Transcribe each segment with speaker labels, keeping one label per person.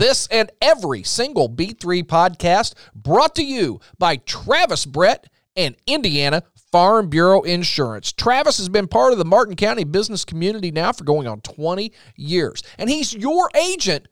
Speaker 1: This and every single B3 podcast brought to you by Travis Brett and Indiana Farm Bureau Insurance. Travis has been part of the Martin County business community now for going on 20 years, and he's your agent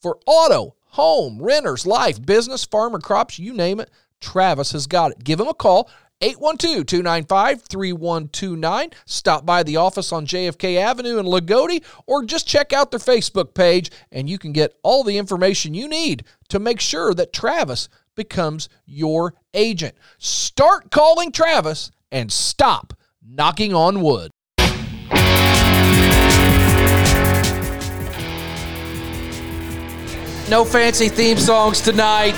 Speaker 1: for auto, home, renters, life, business, farmer, crops, you name it. Travis has got it. Give him a call. 812 295 3129. Stop by the office on JFK Avenue in Loogootee or just check out their Facebook page and you can get all the information you need to make sure that Travis becomes your agent. Start calling Travis and stop knocking on wood. No fancy theme songs tonight.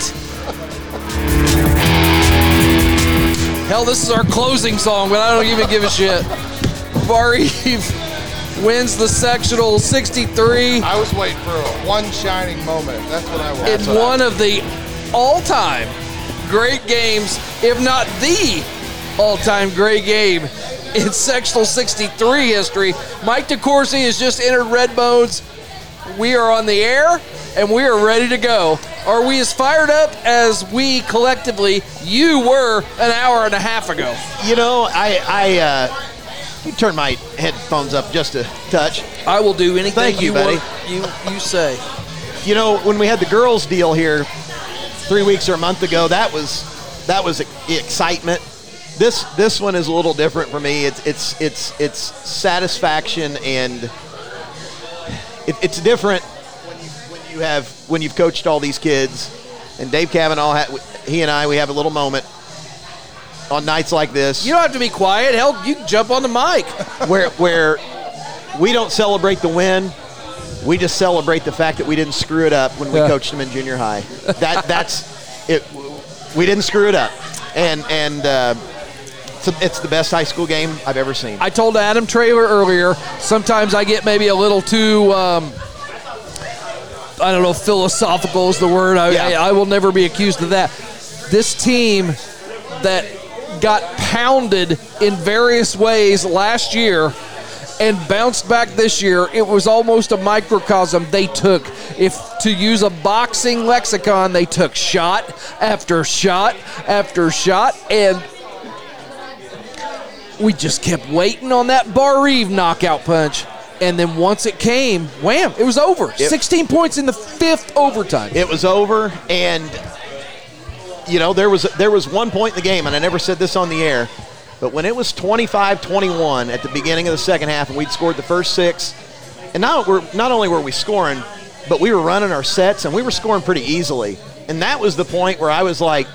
Speaker 1: Hell, this is our closing song, but I don't even give a shit. Barr-Reeve wins the sectional 63
Speaker 2: I was waiting for one shining moment. That's what I was.
Speaker 1: in one of the all-time great games, if not the all-time great game in sectional 63 history. Mike DeCourcy has just entered Red Bones. We are on the air and we are ready to go. Are we as fired up as we collectively you were an hour and a half ago?
Speaker 3: You know, I, I, uh, you turn my headphones up just a touch.
Speaker 1: I will do anything
Speaker 3: Thank you, buddy.
Speaker 1: want you you say.
Speaker 3: You know, when we had the girls deal here three weeks or a month ago, that was that was excitement. This this one is a little different for me. It's it's it's it's satisfaction and it, it's different you have when you've coached all these kids. And Dave Cavanaugh, he and I, we have a little moment on nights like this.
Speaker 1: You don't have to be quiet. Hell, you can jump on the mic.
Speaker 3: where where we don't celebrate the win. We just celebrate the fact that we didn't screw it up when we
Speaker 1: Yeah.
Speaker 3: coached them in junior high. That that's it. We didn't screw it up, and and uh, it's, it's the best high school game I've ever seen.
Speaker 1: I told Adam Trailer earlier, sometimes I get maybe a little too, um, I don't know, philosophical is the word. I,
Speaker 3: Yeah.
Speaker 1: I, I will never be accused of that. This team that got pounded in various ways last year and bounced back this year, it was almost a microcosm. They took, if to use a boxing lexicon, they took shot after shot after shot, and we just kept waiting on that Barr-Reeve knockout punch. And then once it came, wham, it was over. 16 points in the fifth overtime.
Speaker 3: it was over, and you know there was there was one point in the game, and I never said this on the air, but when it was 25-21 at the beginning of the second half, and we'd scored the first six, and now we're not only were we scoring, but we were running our sets, and we were scoring pretty easily, and that was the point where I was like,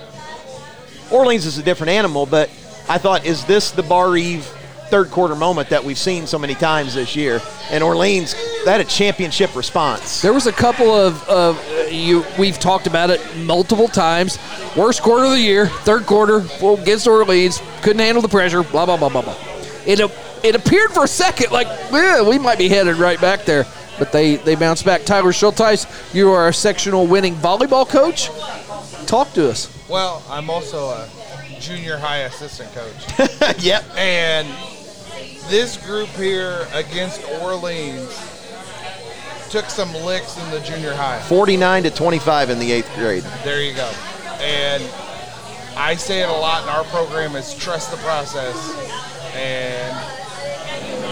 Speaker 3: Orleans is a different animal, but I thought, is this the Barr-Reeve third quarter moment that we've seen so many times this year? And Orleans, that had a championship response.
Speaker 1: There was a couple of, of uh, you. We've talked about it multiple times. Worst quarter of the year, third quarter against Orleans. Couldn't handle the pressure. Blah blah blah blah blah. It it appeared for a second like eh, we might be headed right back there, but they they bounced back. Tyler Schulteis, you are a sectional winning volleyball coach. Talk to us.
Speaker 2: Well, I'm also a junior high assistant coach,
Speaker 3: yep.
Speaker 2: and this group here against Orleans took some licks in the junior high.
Speaker 3: 49 to 25 in the eighth grade.
Speaker 2: There you go. And I say it a lot in our program is trust the process. And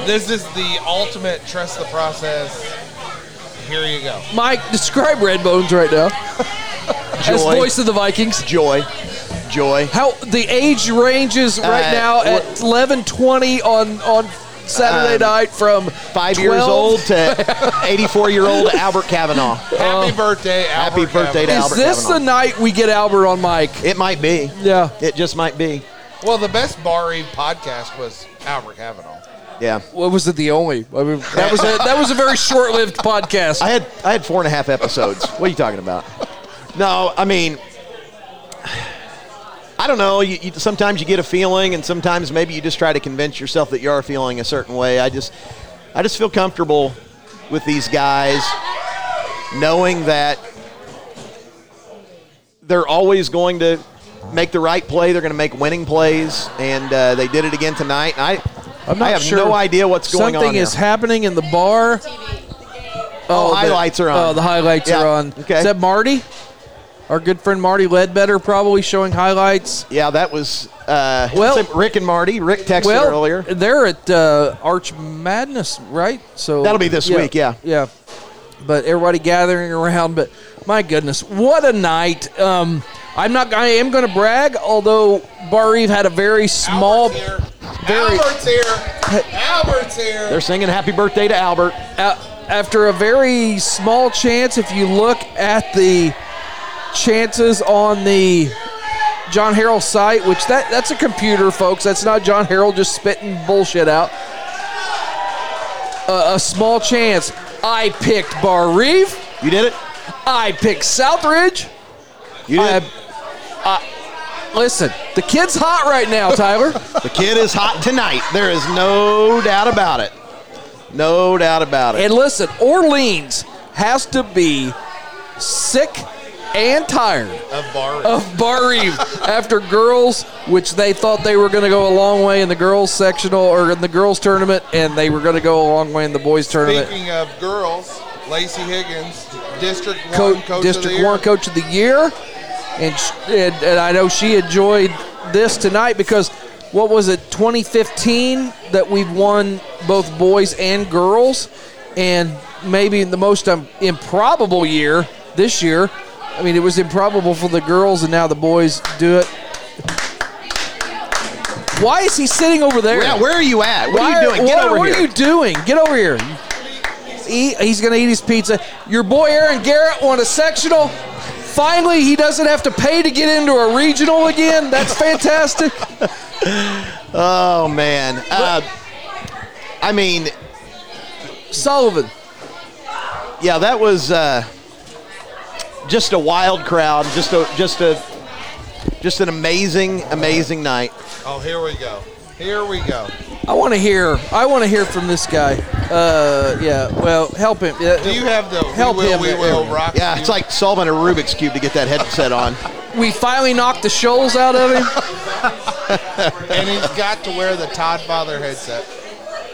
Speaker 2: this is the ultimate trust the process. Here you go.
Speaker 1: Mike, describe Red Bones right now as voice of the Vikings.
Speaker 3: Joy. Joy.
Speaker 1: How the age ranges right
Speaker 3: Uh,
Speaker 1: now at eleven twenty on on Saturday
Speaker 3: Um,
Speaker 1: night from
Speaker 3: Five years old to 84 year old Albert Kavanaugh.
Speaker 2: Happy birthday, Albert
Speaker 3: Happy birthday to
Speaker 2: Kavanaugh.
Speaker 1: Is
Speaker 3: Albert
Speaker 1: this the night we get Albert on Mike?
Speaker 3: It might be.
Speaker 1: Yeah.
Speaker 3: It just might be.
Speaker 2: Well, the best Bar podcast was Albert Kavanaugh.
Speaker 3: Yeah.
Speaker 1: What was it? The only? I mean, that was a, that was a very short-lived podcast.
Speaker 3: I had I had four and a half episodes. What are you talking about? No, I mean, I don't know. You, you, sometimes you get a feeling, and sometimes maybe you just try to convince yourself that you are feeling a certain way. I just, I just feel comfortable with these guys, knowing that they're always going to make the right play. They're going to make winning plays, and uh, they did it again tonight. I,
Speaker 1: I'm not
Speaker 3: I have
Speaker 1: sure.
Speaker 3: no idea what's going on. Something
Speaker 1: is here. happening in the bar.
Speaker 3: Oh,
Speaker 1: the-
Speaker 3: highlights are on.
Speaker 1: Oh, the highlights
Speaker 3: Yeah,
Speaker 1: are on.
Speaker 3: okay.
Speaker 1: Is that Marty? Our good friend Marty Ledbetter probably showing highlights.
Speaker 3: Yeah, that was uh,
Speaker 1: Well-
Speaker 3: Rick and Marty. Rick texted
Speaker 1: well,
Speaker 3: earlier.
Speaker 1: they're at uh, Arch Madness, right? So
Speaker 3: That'll be this week, yeah.
Speaker 1: yeah. But everybody gathering around. But my goodness, what a night! Um, I'm not. I am going to brag, although Barr-Reeve had a very small.
Speaker 2: Albert's here.
Speaker 1: very-
Speaker 2: Albert's here. Albert's here.
Speaker 3: They're singing happy birthday to Albert.
Speaker 1: a- after a very small chance, if you look at the chances on the John Harrell site, which that that's a computer, folks. That's not John Harrell just spitting bullshit out. A- a small chance. I picked Barr-Reeve.
Speaker 3: You did it?
Speaker 1: I picked Southridge.
Speaker 3: You did.
Speaker 1: I, listen, the kid's hot right now, Tyler.
Speaker 3: the kid is hot tonight. There is no doubt about it. No doubt about it.
Speaker 1: And listen, Orleans has to be sick and tired
Speaker 2: Of bar.
Speaker 1: of Barr-Reeve after girls, which they thought they were going to go a long way in the girls sectional or in the girls tournament, and they were going to go a long way in the boys tournament.
Speaker 2: Speaking of girls, Lacey Higgins, District One
Speaker 1: Co-
Speaker 2: Coach of
Speaker 1: District
Speaker 2: the Year.
Speaker 1: One Coach of the Year, and, sh- and and I know she enjoyed this tonight because what was it 2015 that we've won both boys and girls, and maybe the most um, improbable year this year. I mean, it was improbable for the girls, and now the boys do it. Why is he sitting over there?
Speaker 3: yeah, where are you at? What
Speaker 1: Why-
Speaker 3: are you doing? Get
Speaker 1: what,
Speaker 3: over
Speaker 1: what
Speaker 3: here.
Speaker 1: are you doing? Get over here. Eat, he's going to eat his pizza. Your boy Aaron Garrett won a sectional. Finally, he doesn't have to pay to get into a regional again. That's fantastic.
Speaker 3: oh man. Uh, I mean,
Speaker 1: Sullivan.
Speaker 3: yeah, that was uh, just a wild crowd. Just a just a just an amazing, amazing night.
Speaker 2: Oh, here we go. Here we go.
Speaker 1: I want to hear. I want to hear from this guy. Uh, yeah. Well, help him. Uh,
Speaker 2: Do you have the
Speaker 1: Help
Speaker 2: We Will,
Speaker 1: him,
Speaker 2: We Will. Rock
Speaker 3: Yeah,
Speaker 2: You?
Speaker 3: it's like solving a Rubik's cube to get that headset on.
Speaker 1: we finally knocked the shoals out of him.
Speaker 2: and he's got to wear the TodFather headset.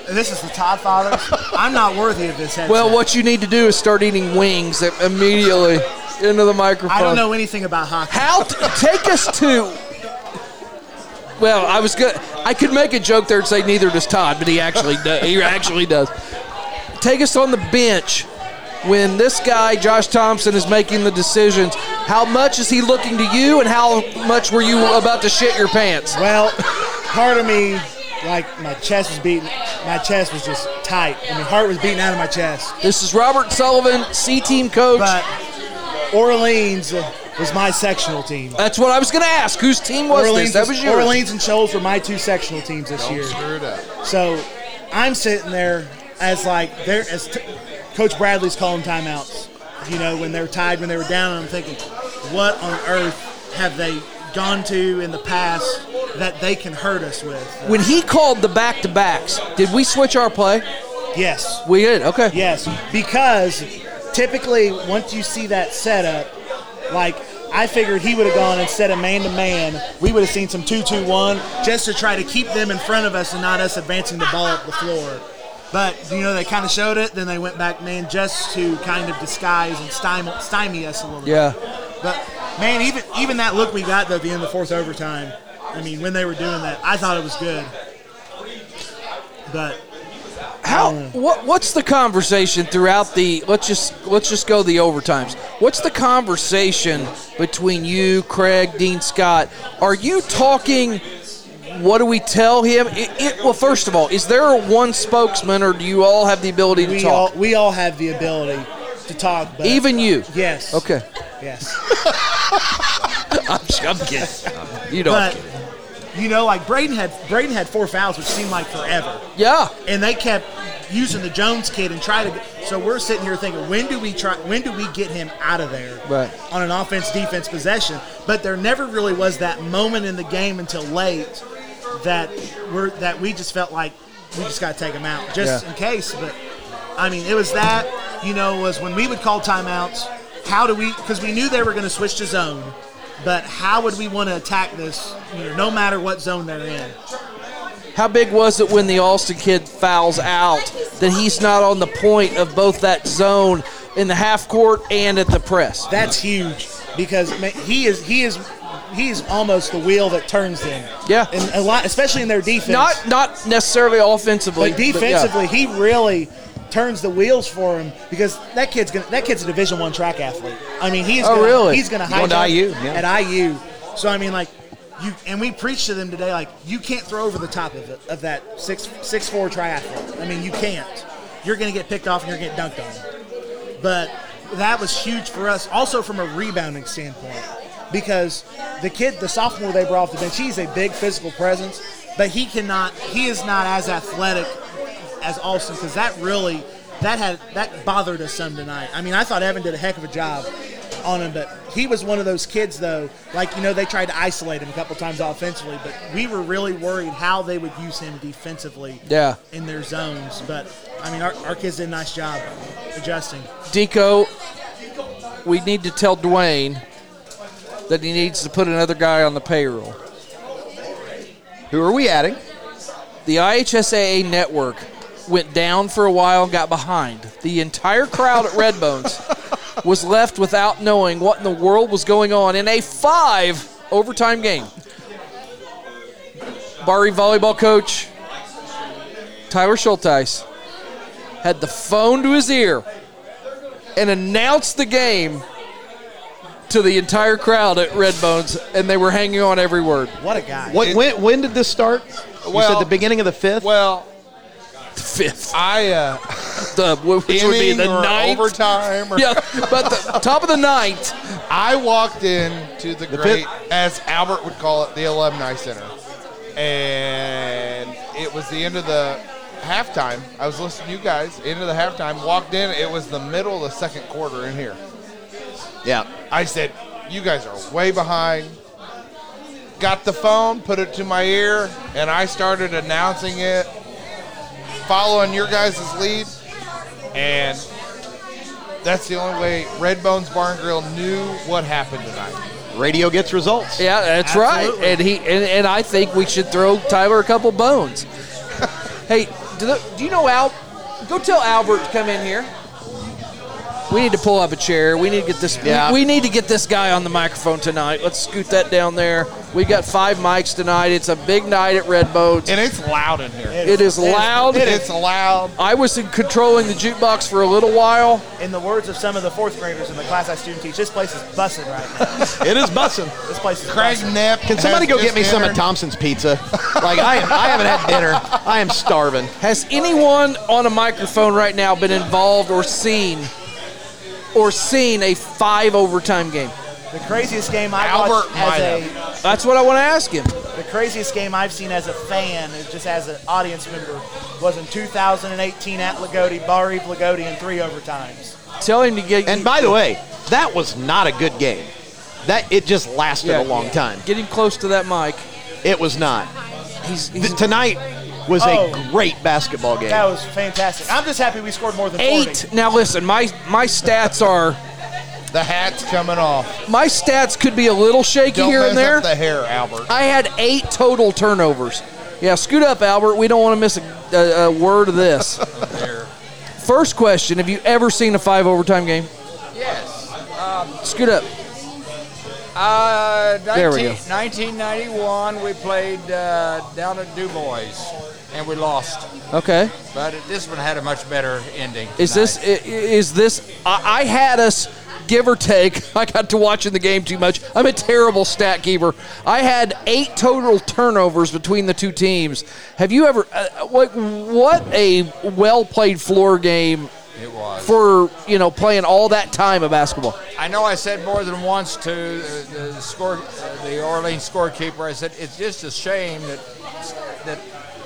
Speaker 4: This is the TodFather. I'm not worthy of this headset.
Speaker 1: Well, what you need to do is start eating wings immediately into the microphone.
Speaker 4: I don't know anything about hockey.
Speaker 1: How t- take us to? Well, I was good. I could make a joke there and say neither does Todd, but he actually does. He actually does. Take us on the bench when this guy Josh Thompson is making the decisions. How much is he looking to you, and how much were you about to shit your pants?
Speaker 4: Well, part of me, like my chest was beating. My chest was just tight. I mean, heart was beating out of my chest.
Speaker 1: This is Robert Sullivan, C team coach.
Speaker 4: But Orleans uh, was my sectional team.
Speaker 1: That's what I was going to ask. Whose team was
Speaker 4: Orleans,
Speaker 1: this? That was yours.
Speaker 4: Orleans and Shoals were my two sectional teams this year.
Speaker 2: Screw it up.
Speaker 4: So I'm sitting there as like there as t- Coach Bradley's calling timeouts. You know, when they were tied, when they were down, and I'm thinking, what on earth have they gone to in the past that they can hurt us with?
Speaker 1: When he called the back to backs, did we switch our play?
Speaker 4: Yes,
Speaker 1: We did. Okay.
Speaker 4: yes, because typically once you see that setup, like. I figured he would have gone instead of man to man. We would have seen some two-two-one just to try to keep them in front of us and not us advancing the ball up the floor. But you know they kind of showed it. Then they went back man just to kind of disguise and stymie, stymie us a little.
Speaker 1: Yeah.
Speaker 4: bit. Yeah. But man, even even that look we got though at the end of the fourth overtime. I mean, when they were doing that, I thought it was good. But
Speaker 1: How what what's the conversation throughout the let's just let's just go the overtimes. What's the conversation between you, Craig, Dean Scott? Are you talking what do we tell him? It, it, well, first of all, is there one spokesman, or do you all have the ability to
Speaker 4: we all
Speaker 1: talk?
Speaker 4: we all have the ability to talk. But
Speaker 1: Even you.
Speaker 4: yes,
Speaker 1: Okay.
Speaker 4: yes.
Speaker 1: I'm, I'm kidding. You don't.
Speaker 4: But you know, like Braden had Braden had four fouls, which seemed like forever.
Speaker 1: yeah.
Speaker 4: and they kept using the Jones kid and try to. So we're sitting here thinking, when do we try? When do we get him out of there?
Speaker 1: Right.
Speaker 4: On an offense defense possession, but there never really was that moment in the game until late that we're that we just felt like we just got to take him out just
Speaker 1: Yeah.
Speaker 4: in case. But I mean, it was that you know was when we would call timeouts. How do we? Because we knew they were going to switch to zone, but how would we want to attack this? You know, no matter what zone they're in.
Speaker 1: How big was it when the Alston kid fouls out that he's not on the point of both that zone in the half court and at the press?
Speaker 4: That's huge because ma- he is he is he's almost the wheel that turns them.
Speaker 1: Yeah.
Speaker 4: and a lot, especially in their defense.
Speaker 1: Not not necessarily offensively,
Speaker 4: but
Speaker 1: yeah.
Speaker 4: defensively, he really turns the wheels for him because that kid's gonna that kid's a Division One track athlete. I mean, he's
Speaker 1: Oh,
Speaker 4: gonna,
Speaker 1: really?
Speaker 4: he's gonna
Speaker 3: Going to
Speaker 4: hijack
Speaker 3: IU, yeah.
Speaker 4: at IU. So I mean, like you and we preached to them today, like you can't throw over the top of it of that six six four triathlete. I mean, you can't. You're gonna get picked off and you're gonna get dunked on. But that was huge for us, also from a rebounding standpoint, because the kid, the sophomore they brought off the bench, he's a big physical presence, but he cannot, he is not as athletic as Austin because that really, that had that bothered us some tonight. I mean, I thought Evan did a heck of a job on him, but he was one of those kids though. Like you know, they tried to isolate him a couple times offensively, but we were really worried how they would use him defensively
Speaker 1: Yeah.
Speaker 4: in their zones. But I mean, our, our kids did a nice job adjusting.
Speaker 1: Deco, we need to tell Dwayne that he needs to put another guy on the payroll.
Speaker 3: Who are we adding?
Speaker 1: The IHSAA network went down for a while and got behind. The entire crowd at Red Bones was left without knowing what in the world was going on in a five overtime game. Barr-Reeve volleyball coach Tyler Schulteis had the phone to his ear and announced the game to the entire crowd at Red Bones, and they were hanging on every word.
Speaker 4: What a guy!
Speaker 3: What, when, when did this start? you
Speaker 2: Well-
Speaker 3: said the beginning of the fifth?
Speaker 2: Well,
Speaker 1: Fifth,
Speaker 2: I uh,
Speaker 1: the which would be the
Speaker 2: or
Speaker 1: ninth.
Speaker 2: overtime. Or,
Speaker 1: Yeah, but the top of the ninth.
Speaker 2: I walked in to the, great,
Speaker 3: fifth-
Speaker 2: as Albert would call it, the alumni center, and it was the end of the halftime. I was listening to you guys. End of the halftime. Walked in. It was the middle of the second quarter in here.
Speaker 3: yeah.
Speaker 2: I said, "You guys are way behind." Got the phone, put it to my ear, and I started announcing it, following your guys' lead, and that's the only way Red Bones Barn Grill knew what happened tonight.
Speaker 3: Radio gets results.
Speaker 1: Yeah, that's
Speaker 4: Absolutely.
Speaker 1: right. And he and, and I think we should throw Tyler a couple bones. hey, do, the, do you know Al? Go tell Albert to come in here. We need to pull up a chair. We need to get this.
Speaker 3: Yeah.
Speaker 1: We, we need to get this guy on the microphone tonight. Let's scoot that down there. We got five mics tonight. It's a big night at Red Bones.
Speaker 2: And it's loud in here.
Speaker 1: It is loud.
Speaker 2: It's loud.
Speaker 1: I was in controlling the jukebox for a little while.
Speaker 4: In the words of some of the fourth graders in the class I student teach, this place is bussing right now.
Speaker 3: It is bussing.
Speaker 4: this place is
Speaker 2: Craig
Speaker 4: bussin'.
Speaker 2: Knapp.
Speaker 3: Can somebody go get me some of Thompson's pizza? Like I, am, I haven't had dinner. I am starving.
Speaker 1: Has anyone on a microphone right now been involved or seen or seen a five overtime game?
Speaker 4: The craziest game I
Speaker 2: Albert
Speaker 4: watched as a
Speaker 1: That's what I want to ask him.
Speaker 4: the craziest game I've seen as a fan, is just as an audience member, was in 2018 at Loogootee, Bar Eve Loogootee in three overtimes.
Speaker 1: Tell him to get
Speaker 3: And by the way, that was not a good game. That it just lasted
Speaker 1: Yeah.
Speaker 3: a long time.
Speaker 1: Getting close to that mic.
Speaker 3: It was not.
Speaker 1: He's, he's
Speaker 3: tonight was
Speaker 4: Oh.
Speaker 3: a great basketball game.
Speaker 4: That was fantastic. I'm just happy we scored more than 40.
Speaker 1: eight. Now listen, my my stats are
Speaker 2: The hat's coming off.
Speaker 1: my stats could be a little shaky
Speaker 2: Don't
Speaker 1: here
Speaker 2: mess
Speaker 1: and there.
Speaker 2: up the hair, Albert.
Speaker 1: I had eight total turnovers. Yeah, scoot up, Albert. We don't want to miss a, a, a word of this. First question: Have you ever seen a five overtime game?
Speaker 5: Yes.
Speaker 1: Scoot up.
Speaker 5: Uh, 19,
Speaker 1: There we go.
Speaker 5: 1991, we played uh, down at Du Bois, and we lost.
Speaker 1: Okay.
Speaker 5: But this one had a much better ending.
Speaker 1: Is this is this? I, I had us give or take. I got to watching the game too much. I'm a terrible stat keeper. I had eight total turnovers between the two teams. Have you ever? Uh, what what a well played floor game
Speaker 5: It was.
Speaker 1: for you know playing all that time of basketball.
Speaker 5: I know I said more than once to uh, the score, uh, the Orleans scorekeeper. I said it's just a shame that that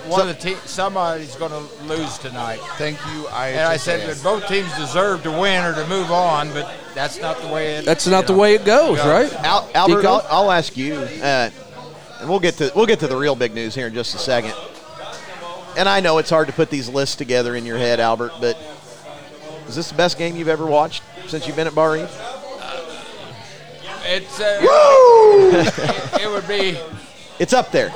Speaker 5: one of the teams, somebody's going to lose tonight.
Speaker 2: Thank you. I
Speaker 5: And I said that both teams deserve to win or to move on, but that's not the way it.
Speaker 1: That's
Speaker 5: you
Speaker 1: not the way it goes,
Speaker 5: Yeah.
Speaker 1: right?
Speaker 3: Al- Albert, I'll, I'll ask you, uh, and we'll get to we'll get to the real big news here in just a second. And I know it's hard to put these lists together in your head, Albert, but is this the best game you've ever watched since you've been at Barr-Reeve?
Speaker 5: It's uh, it, it would be
Speaker 3: It's up there.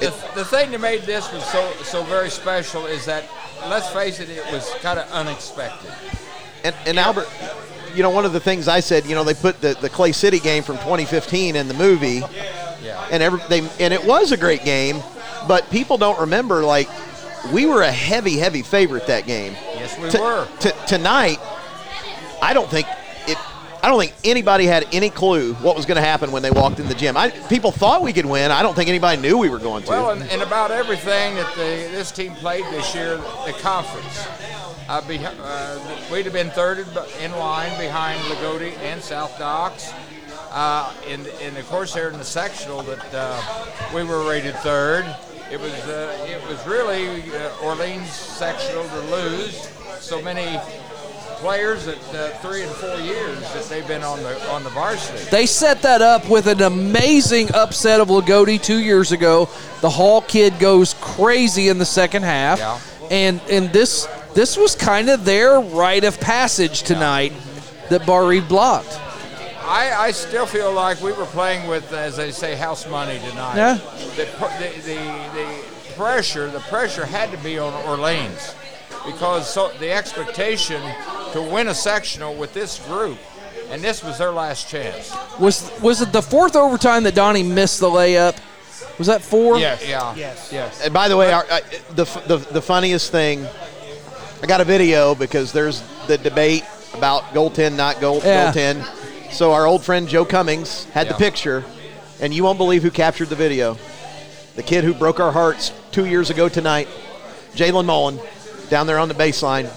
Speaker 5: The, the thing that made this was so so very special is that let's face it, it was kind of unexpected.
Speaker 3: And, and Albert, you know, one of the things I said, you know, they put the, the Clay City game from 2015 in the movie,
Speaker 5: Yeah.
Speaker 3: and every, they and it was a great game, but people don't remember like we were a heavy, heavy favorite that game.
Speaker 5: Yes, we
Speaker 3: T-
Speaker 5: were.
Speaker 3: t- tonight, I don't think. I don't think anybody had any clue what was going to happen when they walked in the gym. I, people thought we could win. I don't think anybody knew we were going to.
Speaker 5: Well, and, and about everything that the, this team played this year, the conference. Uh, be, uh, we'd have been third in line behind Loogootee and South Knox. Uh, and, and of course, there in the sectional that uh, we were rated third. It was uh, it was really Orleans sectional to lose so many players at uh, three and four years that they've been on the on the varsity.
Speaker 1: They set that up with an amazing upset of Loogootee two years ago. The Hall kid goes crazy in the second half,
Speaker 5: Yeah.
Speaker 1: and and this this was kind of their rite of passage tonight that Barr-Reeve blocked.
Speaker 5: I, I still feel like we were playing with, as they say, house money tonight.
Speaker 1: Yeah.
Speaker 5: The, the, the, the pressure, the pressure had to be on Orleans because so the expectation to win a sectional with this group, and this was their last chance.
Speaker 1: Was was it the fourth overtime that Donnie missed the layup? Was that four?
Speaker 2: Yes.
Speaker 5: Yeah.
Speaker 4: Yes.
Speaker 2: Yes.
Speaker 3: And by the way, our, uh, the, the the funniest thing, I got a video because there's the debate about goaltend, not goal
Speaker 1: Yeah.
Speaker 3: goaltend. So our old friend Joe Cummings had the picture, and you won't believe who captured the video. The kid who broke our hearts two years ago tonight, Jalen Mullen, down there on the baseline,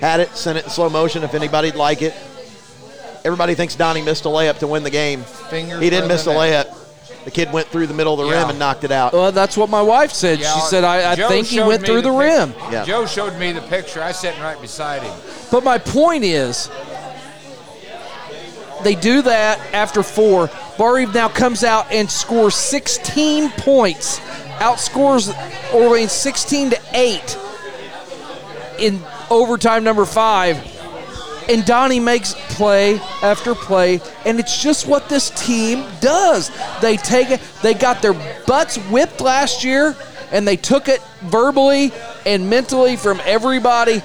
Speaker 3: had it, sent it in slow motion if anybody'd like it. Everybody thinks Donnie missed a layup to win the game.
Speaker 2: Fingers
Speaker 3: he didn't miss the
Speaker 2: the
Speaker 3: layup. The kid went through the middle of the
Speaker 5: Yeah.
Speaker 3: rim and knocked it out.
Speaker 1: Well, that's what my wife said.
Speaker 5: Yeah,
Speaker 1: she said, I, I think he went through the,
Speaker 5: pic-
Speaker 1: rim.
Speaker 3: Yeah.
Speaker 5: Joe showed me the picture. I sitting right beside him.
Speaker 1: But my point is, they do that after four. Bar now comes out and scores 16 points, outscores Orleans 16 to 8 in overtime number five. And Donnie makes play after play, and it's just what this team does. They take it, they got their butts whipped last year, and they took it verbally and mentally from everybody,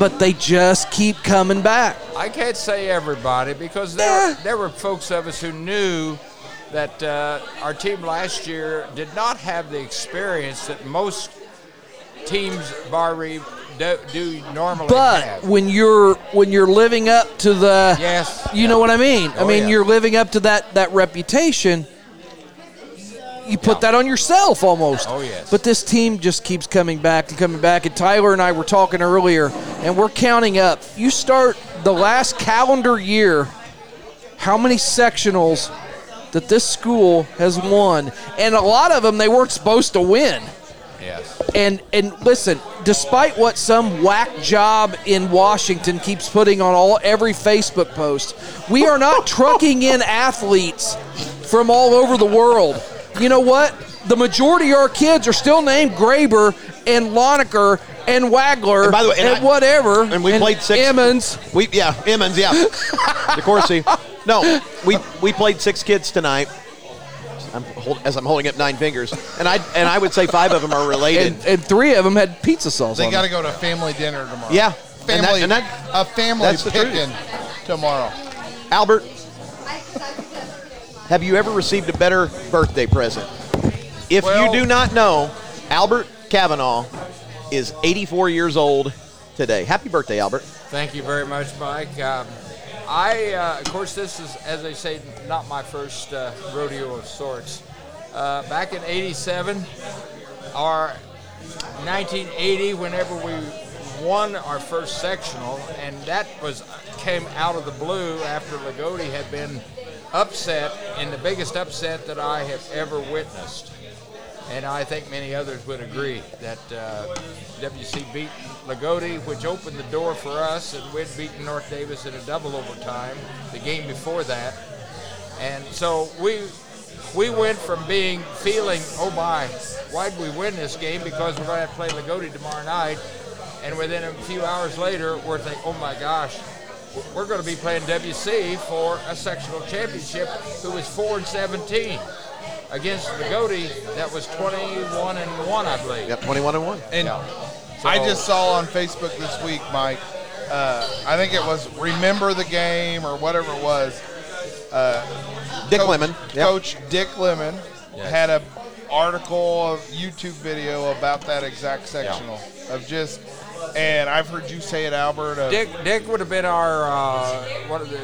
Speaker 1: but they just keep coming back.
Speaker 5: I can't say everybody because there,
Speaker 1: Yeah.
Speaker 5: there were folks of us who knew that uh, our team last year did not have the experience that most teams Bar do, do normally
Speaker 1: But
Speaker 5: have.
Speaker 1: when you're when you're living up to the
Speaker 5: Yes.
Speaker 1: you know what I mean. I
Speaker 5: Oh,
Speaker 1: mean
Speaker 5: yeah.
Speaker 1: you're living up to that that reputation. You put
Speaker 5: Yeah.
Speaker 1: that on yourself almost.
Speaker 5: Oh, yes.
Speaker 1: But this team just keeps coming back and coming back. And Tyler and I were talking earlier, and we're counting up. You start the last calendar year, how many sectionals that this school has won, and a lot of them they weren't supposed to win.
Speaker 5: Yes.
Speaker 1: And and listen, despite what some whack job in Washington keeps putting on all every Facebook post, we are not trucking in athletes from all over the world. You know what? The majority of our kids are still named Graber and Lonecker and Wagler
Speaker 3: And by the way, and I-
Speaker 1: whatever.
Speaker 3: and we played six-
Speaker 1: Emmons.
Speaker 3: We yeah, Emmons, yeah. DeCourcy. No, we we played six kids tonight. I'm hold, as I'm holding up nine fingers, and I and I would say five of them are related.
Speaker 1: And, and three of them had pizza sauce
Speaker 2: They got to go to family dinner tomorrow.
Speaker 3: yeah, and that-
Speaker 2: Family,
Speaker 3: and that-
Speaker 2: a family
Speaker 3: that's
Speaker 2: picking tomorrow.
Speaker 3: Albert, have you ever received a better birthday present? If
Speaker 5: Well-
Speaker 3: you do not know, Albert Kavanaugh is 84 years old today. Happy birthday, Albert.
Speaker 5: Thank you very much, Mike. Um, I, uh, of course, this is, as I say, not my first uh, rodeo of sorts. Uh, back in '87, our 1980, whenever we won our first sectional, and that was came out of the blue after Loogootee had been upset in the biggest upset that I have ever witnessed. And I think many others would agree that uh, WC beat Loogootee, which opened the door for us, and we'd beaten North Daviess in a double overtime the game before that. And so we we went from being feeling, oh my, why'd we win this game? Because we're going to have to play Loogootee tomorrow night. And within a few hours later, we're thinking, oh my gosh, we're going to be playing WC for a sectional championship who is 4 and 17 against the Loogootee, that was 21 and one, I believe.
Speaker 3: Yep, 21 and 1.
Speaker 2: And
Speaker 5: Yeah.
Speaker 2: I just saw on Facebook this week, Mike. Uh, I think it was remember the game or whatever it was.
Speaker 3: Dick
Speaker 2: Coach,
Speaker 3: Lemon. Yep.
Speaker 2: Coach Dick Lemon
Speaker 5: Yes.
Speaker 2: had a article, of YouTube video about that exact sectional of just. And I've heard you say it, Albert. Of
Speaker 5: Dick Dick would have been our uh, one of the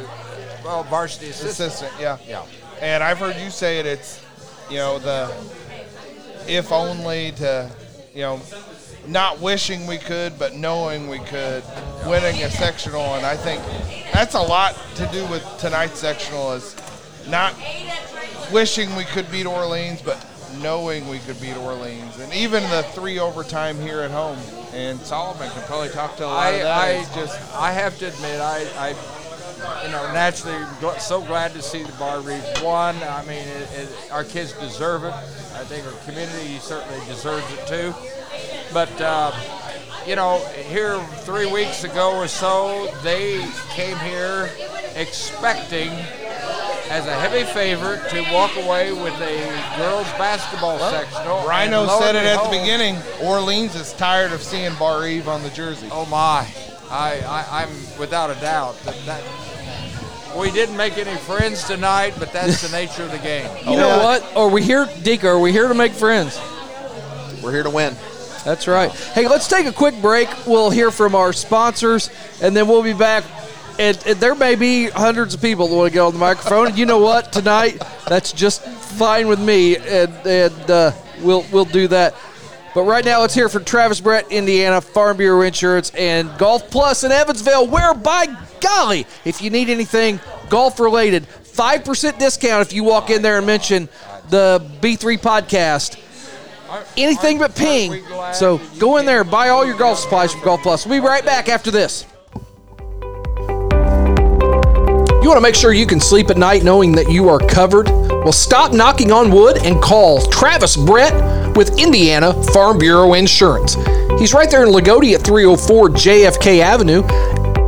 Speaker 5: well varsity assistant.
Speaker 2: assistant, yeah.
Speaker 5: Yeah.
Speaker 2: And I've heard you say it. It's, you know, the if only to, you know, not wishing we could, but knowing we could, winning a sectional. And I think that's a lot to do with tonight's sectional is not wishing we could beat Orleans, but knowing we could beat Orleans. And even the three overtime here at home. And Solomon can probably talk to a lot
Speaker 5: I,
Speaker 2: of that.
Speaker 5: I
Speaker 2: just
Speaker 5: I have to admit I, I you know naturally so glad to see the Barr-Reeve won. I mean it, it, our kids deserve it. I think our community certainly deserves it too. But uh, you know here three weeks ago or so they came here expecting as a heavy favorite to walk away with a girls basketball sectional. Bryno
Speaker 2: said it at the beginning. Orleans is tired of seeing Barr-Reeve on the jersey.
Speaker 5: Oh my, I, I I'm without a doubt that that we didn't make any friends tonight, but that's the nature of the game.
Speaker 1: You know what? Are we here, Deke? Are we here to make friends?
Speaker 3: We're here to win.
Speaker 1: That's right. Hey, let's take a quick break. We'll hear from our sponsors, and then we'll be back. And, and there may be hundreds of people that want to get on the microphone. And you know what? Tonight, that's just fine with me, and, and uh, we'll we'll do that. But right now, let's hear from Travis Brett, Indiana Farm Bureau Insurance, and Golf Plus in Evansville. Where by golly, if you need anything golf related, five percent discount if you walk in there and mention the B3 podcast anything but ping. So go in there, buy all your golf supplies from Golf Plus. We'll be right back after this. You want to make sure you can sleep at night knowing that you are covered? Well, stop knocking on wood and call Travis Brett with Indiana Farm Bureau Insurance. He's right there in Loogootee at 304 JFK Avenue.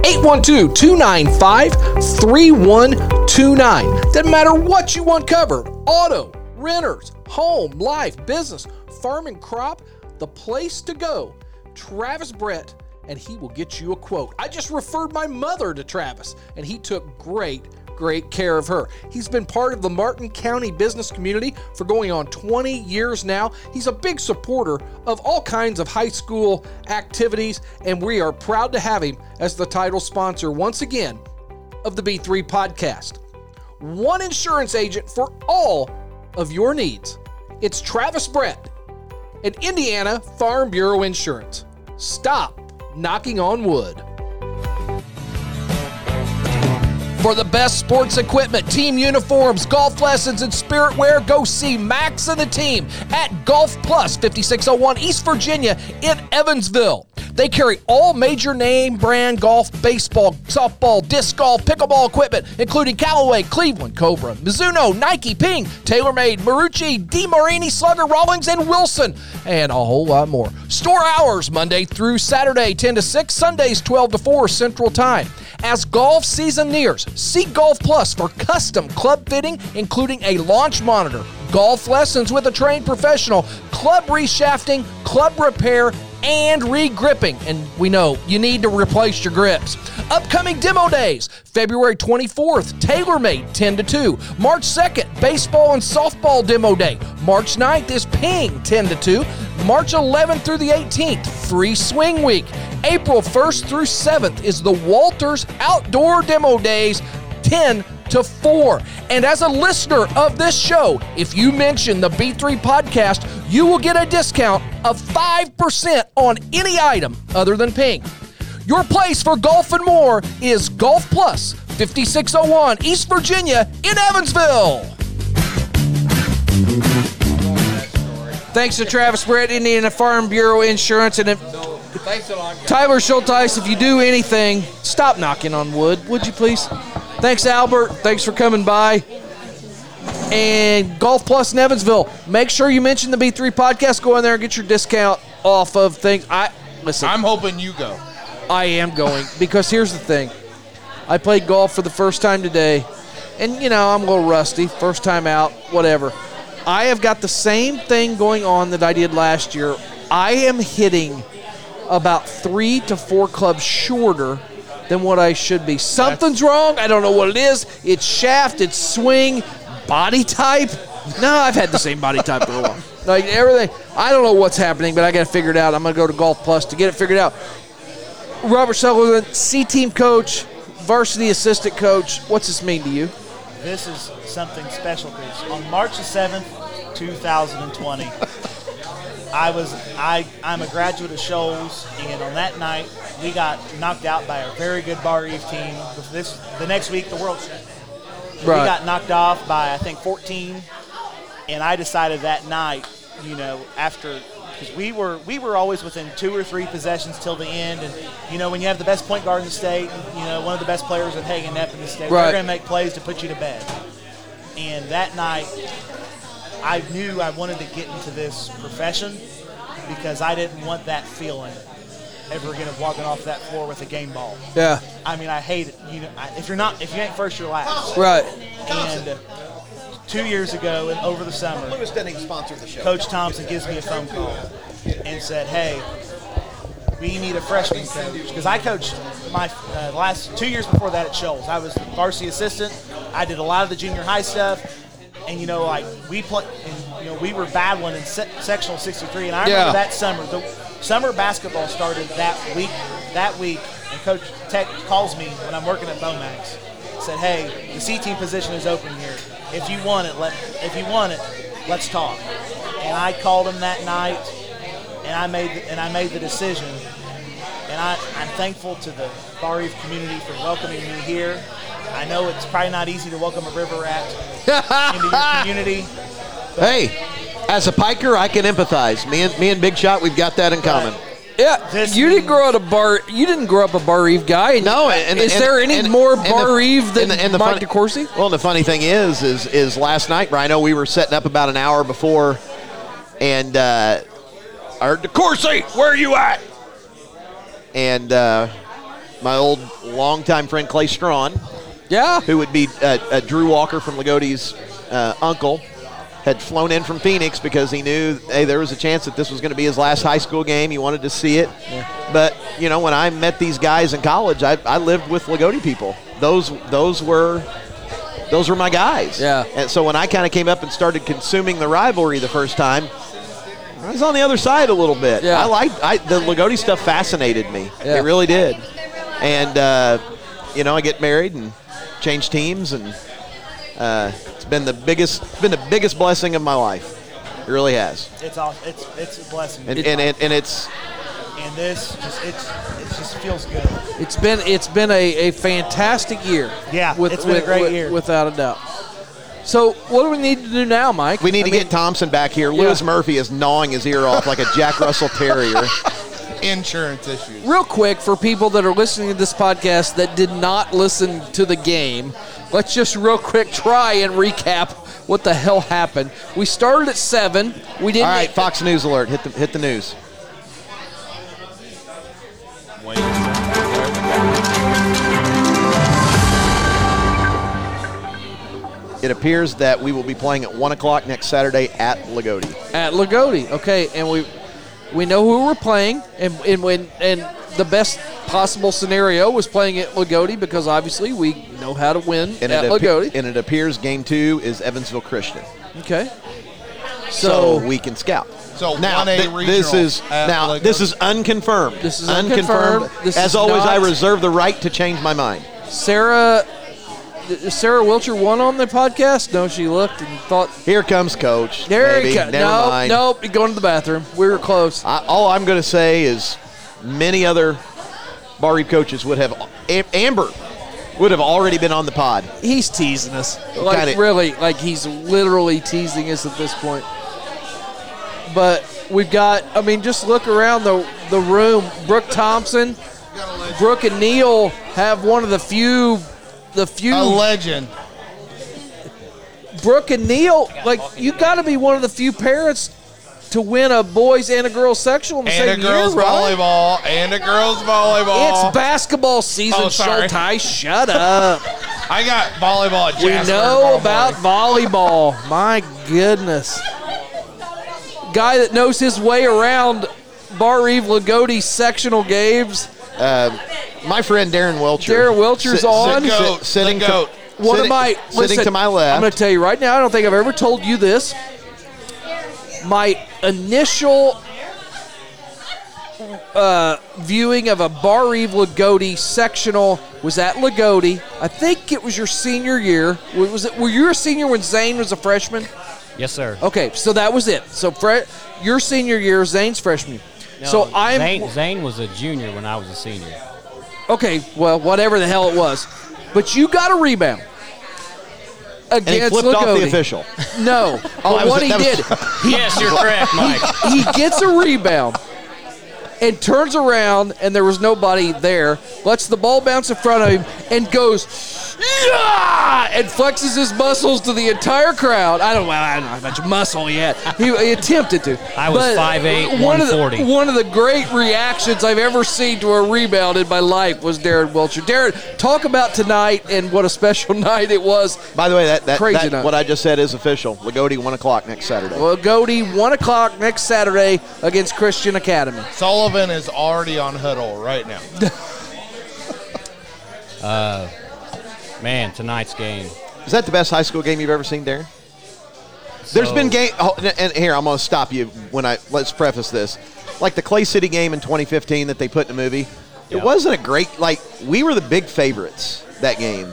Speaker 1: 812 295 3129. Doesn't matter what you want covered auto, renters, home, life, business, farm and crop. The place to go. Travis Brett, and he will get you a quote. I just referred my mother to Travis, and he took great, great care of her. He's been part of the Martin County business community for going on 20 years now. He's a big supporter of all kinds of high school activities, and we are proud to have him as the title sponsor once again of the B3 podcast. One insurance agent for all of your needs. It's Travis Brett at Indiana Farm Bureau Insurance. Stop knocking on wood. For the best sports equipment, team uniforms, golf lessons, and spirit wear, go see Max and the team at Golf Plus 5601 East Virginia in Evansville. They carry all major name brand golf, baseball, softball, disc golf, pickleball equipment, including Callaway, Cleveland, Cobra, Mizuno, Nike, Ping, TaylorMade, Marucci, DeMarini, Slugger, Rawlings, and Wilson, and a whole lot more. Store hours Monday through Saturday, 10 to 6, Sundays, 12 to 4 Central Time. As golf season nears, see Golf Plus for custom club fitting, including a launch monitor, golf lessons with a trained professional, club reshafting, club repair, and re-gripping. And we know you need to replace your grips. Upcoming demo days, February 24th, TaylorMade 10 to 2. March 2nd, baseball and softball demo day. March 9th is Ping 10 to 2. March 11th through the 18th, free swing week. April 1st through 7th is the Walters Outdoor Demo Days 10 to 4. And as a listener of this show, if you mention the B3 podcast, you will get a discount of 5% on any item other than Ping. Your place for golf and more is Golf Plus, 5601 East Virginia in Evansville. Thanks to Travis Brett, Indiana Farm Bureau Insurance, and if
Speaker 5: So thanks a lot. guys.
Speaker 1: Tyler Schulteis, if you do anything, stop knocking on wood, would you please? Thanks, Albert. Thanks for coming by. And Golf Plus in Evansville. Make sure you mention the B3 podcast. Go in there and get your discount off of things. I listen.
Speaker 2: I'm hoping you go.
Speaker 1: I am going because here's the thing. I played golf for the first time today, and you know I'm a little rusty. First time out, whatever. I have got the same thing going on that I did last year. I am hitting about three to four clubs shorter than what I should be. Something's wrong. I don't know what it is. It's shaft, it's swing, body type. No, I've had the same body type for a while. Like everything, I don't know what's happening, but I got to figure it out. I'm going to go to Golf Plus to get it figured out. Robert Sullivan, C team coach, varsity assistant coach. What's this mean to you?
Speaker 4: This is something special because on March the 7th, 2020, I was I I'm a graduate of Shoals, and on that night we got knocked out by a very good Barr-Reeve team. This the next week the World we
Speaker 1: Right.
Speaker 4: got knocked off by I think 14, and I decided that night, you know, after because we were we were always within two or three possessions till the end, and you know when you have the best point guard in the state, you know one of the best players in Hagen Knapp in the state,
Speaker 1: Right.
Speaker 4: they're going to make plays to put you to bed. And that night, I knew I wanted to get into this profession because I didn't want that feeling ever again of walking off that floor with a game ball.
Speaker 1: Yeah.
Speaker 4: I mean, I hate it. You know, I, if you're not, if you ain't first, you're last.
Speaker 1: Right.
Speaker 4: And uh, two years ago, and over the summer,
Speaker 3: Lewis Denning sponsored the show.
Speaker 4: Coach Thompson gives me a phone call and said, "Hey, we need a freshman coach because I coached my uh, last two years before that at Shoals. I was the varsity assistant. I did a lot of the junior high stuff, and you know, like we play, and, you know, we were battling in se- sectional 63. And I remember
Speaker 1: Yeah.
Speaker 4: that summer, the summer basketball started that week. That week, and Coach Tech calls me when I'm working at Bomax. Said, "Hey, the C team position is open here. If you want it, let if you want it, let's talk." And I called him that night, and I made the, and I made the decision. And I, I'm thankful to the Barr-Reeve community for welcoming me here. I know it's probably not easy to welcome a river rat into your community.
Speaker 3: Hey, as a piker, I can empathize. Me and me and Big Shot, we've got that in common.
Speaker 1: Yeah,
Speaker 4: This
Speaker 1: you didn't grow up a bar. You didn't grow up a Barr-Reeve guy.
Speaker 3: No, and,
Speaker 1: is
Speaker 3: and-
Speaker 1: there any
Speaker 3: and-
Speaker 1: more
Speaker 3: and the-
Speaker 1: Barr-Reeve than
Speaker 3: and the- and the
Speaker 1: Mike
Speaker 3: funny-
Speaker 1: DeCourcy?
Speaker 3: Well, and the funny thing is, is is last night, Brian. I know we were setting up about an hour before, and uh, I heard DeCourcy, where are you at? And uh, my old longtime friend Clay Strawn,
Speaker 1: Yeah,
Speaker 3: who would be uh, uh, Drew Walker from Loogootee's uh, uncle, had flown in from Phoenix because he knew, hey, there was a chance that this was going to be his last high school game. He wanted to see it. But you know, when I met these guys in college, I, I lived with Loogootee people. Those those were those were my guys.
Speaker 1: Yeah.
Speaker 3: And so when I kind of came up and started consuming the rivalry the first time. I was on the other side a little bit.
Speaker 1: Yeah.
Speaker 3: I liked I, the Loogootee stuff fascinated me.
Speaker 1: Yeah.
Speaker 3: It really did. And uh, you know, I get married and change teams, and uh, it's been the biggest been the biggest blessing of my life. It really has.
Speaker 4: It's awesome. it's it's a blessing.
Speaker 3: And and, and, and it's
Speaker 4: and this just it's it just feels good.
Speaker 1: it's been it's been a, a fantastic year.
Speaker 4: Yeah, it's been a great year.
Speaker 1: without a doubt. So what do we need to do now, Mike?
Speaker 3: we need
Speaker 1: I
Speaker 3: to
Speaker 1: mean,
Speaker 3: get Thompson back here.
Speaker 1: Yeah.
Speaker 3: Lewis Murphy is gnawing his ear off like a Jack Russell Terrier.
Speaker 2: Insurance issues.
Speaker 1: real quick for people that are listening to this podcast that did not listen to the game. Let's just real quick try and recap what the hell happened. We started at seven. We didn't.
Speaker 3: All right, Fox News alert. Hit the hit the news. It appears that we will be playing at one o'clock next Saturday at Loogootee.
Speaker 1: at Loogootee. Okay, and we we know who we're playing, and and when and the best possible scenario was playing at Loogootee because obviously we know how to win
Speaker 3: And
Speaker 1: at
Speaker 3: it, appe-
Speaker 1: Loogootee.
Speaker 3: and it appears game two is Evansville Christian.
Speaker 1: okay,
Speaker 3: So,
Speaker 1: so,
Speaker 3: we can scout.
Speaker 2: So
Speaker 3: now th- this is now
Speaker 2: Loogootee.
Speaker 3: this is unconfirmed.
Speaker 1: This is unconfirmed. This
Speaker 3: As
Speaker 1: is
Speaker 3: always, I reserve the right to change my mind.
Speaker 1: Sarah. Sarah Wilcher won on the podcast. No, she looked and thought,
Speaker 3: Here comes Coach.
Speaker 1: "There go."
Speaker 3: Never
Speaker 1: No,
Speaker 3: mind.
Speaker 1: nope, going to the bathroom. We were close.
Speaker 3: I, all I'm going to say is many other Bar coaches would have. Amber would have already been on the pod.
Speaker 1: He's teasing us. Like
Speaker 3: Kinda-
Speaker 1: really, like he's literally teasing us at this point. But we've got I mean, just look around the the room. Brooke Thompson, Brooke and Neil have one of the few the few
Speaker 2: a legend.
Speaker 1: Brooke and Neil, like you gotta be one of the few parents to win a boys and a girls sexual in the
Speaker 2: And a girls
Speaker 1: year, right?
Speaker 2: volleyball. And a girls volleyball.
Speaker 1: It's basketball season,
Speaker 2: Oh.
Speaker 1: Schulteis. Shut up.
Speaker 2: I got volleyball
Speaker 1: We know about volleyball. My goodness. Guy that knows his way around Bar Eve Loogootee sectional games.
Speaker 3: My friend Darren Welcher.
Speaker 1: Darren Welcher's
Speaker 3: sit-
Speaker 1: on.
Speaker 3: sit-
Speaker 2: The goat,
Speaker 3: sitting
Speaker 2: the
Speaker 3: to-
Speaker 2: goat.
Speaker 1: One
Speaker 3: sitting,
Speaker 1: of my
Speaker 3: sitting
Speaker 1: listen,
Speaker 3: to my left.
Speaker 1: I'm going to tell you right now. I don't think I've ever told you this. My initial uh, viewing of a Bar Eve Loogootee sectional was at Loogootee. I think it was your senior year. Was it? Were you a senior when Zane was a freshman?
Speaker 6: Yes, sir.
Speaker 1: Okay, so that was it. So fre- your senior year, Zane's freshman.
Speaker 6: No,
Speaker 1: so I'm
Speaker 6: Zane, Zane was a junior when I was a senior.
Speaker 1: okay. Well, whatever the hell it was, but you got a rebound
Speaker 3: and he
Speaker 1: against
Speaker 3: flipped off the official.
Speaker 1: No,
Speaker 3: that
Speaker 1: but what
Speaker 3: it.
Speaker 1: he
Speaker 3: That was-
Speaker 1: did, he,
Speaker 6: Yes, you're correct, Mike.
Speaker 1: he gets a rebound and turns around, and there was nobody there. Lets the ball bounce in front of him and goes, yeah! and flexes his muscles to the entire crowd. I don't, well, I don't know how much muscle yet. He, he attempted to.
Speaker 6: I was
Speaker 1: But
Speaker 6: 5'8",
Speaker 1: one of the one of the great reactions I've ever seen to a rebound in my life was Darren Welcher. Darren, talk about tonight and what a special night it was.
Speaker 3: By the way, that, that,
Speaker 1: Crazy
Speaker 3: that
Speaker 1: night.
Speaker 3: what I just said is official. Loogootee, 1 o'clock next Saturday.
Speaker 1: Well, Goody, one o'clock next Saturday against Christian Academy.
Speaker 2: Sullivan is already on huddle right now.
Speaker 6: uh, Man, tonight's game.
Speaker 3: Is that the best high school game you've ever seen, Darren? There's been game, oh, and- and here I'm going to stop you when I let's preface this. Like the Clay City game in 2015 that they put in the movie, it wasn't a great. Like we were the big favorites that game.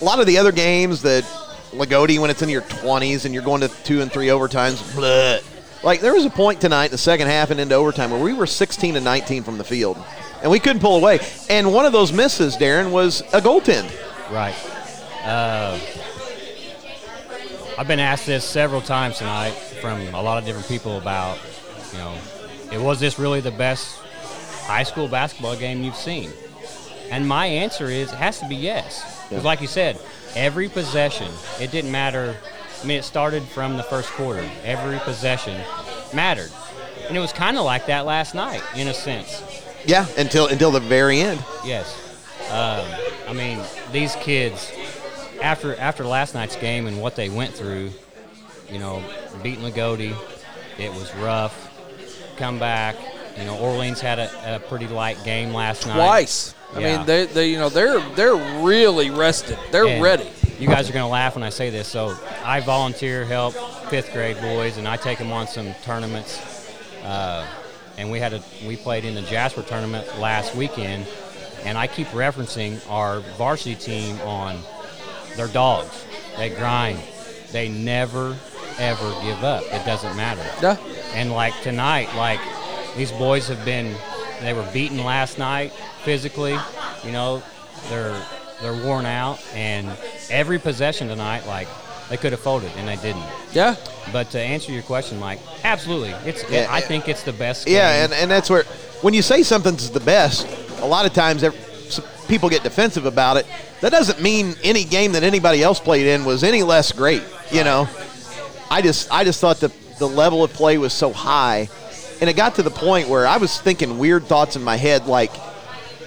Speaker 3: A lot of the other games that Loogootee when it's in your 20s and you're going to two and three overtimes, bleh. Like there was a point tonight in the second half and into overtime where we were 16 to 19 from the field, and we couldn't pull away. And one of those misses, Darren, was a goaltend.
Speaker 6: Right. Uh, I've been asked this several times tonight from a lot of different people about, you know, it was this really the best high school basketball game you've seen? And my answer is it has to be yes. Because, like you said, every possession, it didn't matter. I mean, it started from the first quarter. Every possession mattered. And it was kind of like that last night, in a sense.
Speaker 3: Yeah, until until the very end.
Speaker 6: Yes. Um, I mean, these kids, after after last night's game and what they went through, you know, beating Loogootee, it was rough. Come back. You know, Orleans had a, a pretty light game last night.
Speaker 1: Twice. I
Speaker 6: Yeah.
Speaker 1: mean, they, they, you know, they're they're really rested. They're
Speaker 6: And
Speaker 1: ready.
Speaker 6: You guys are going to laugh when I say this. So I volunteer help fifth grade boys, and I take them on some tournaments. Uh, and we had a we played in the Jasper tournament last weekend, and I keep referencing our varsity team on their dogs. They grind. They never ever give up. It doesn't matter.
Speaker 1: Yeah.
Speaker 6: And like tonight, like these boys have been, they were beaten last night physically. You know, they're they're worn out, and every possession tonight, like they could have folded and they didn't.
Speaker 1: Yeah.
Speaker 6: But to answer your question, Mike, absolutely, it's.
Speaker 3: Yeah,
Speaker 6: I
Speaker 3: yeah.
Speaker 6: think it's the best.
Speaker 3: Yeah, and, and that's where when you say something's the best, a lot of times people get defensive about it. That doesn't mean any game that anybody else played in was any less great. You know, I just I just thought the the level of play was so high, and it got to the point where I was thinking weird thoughts in my head, like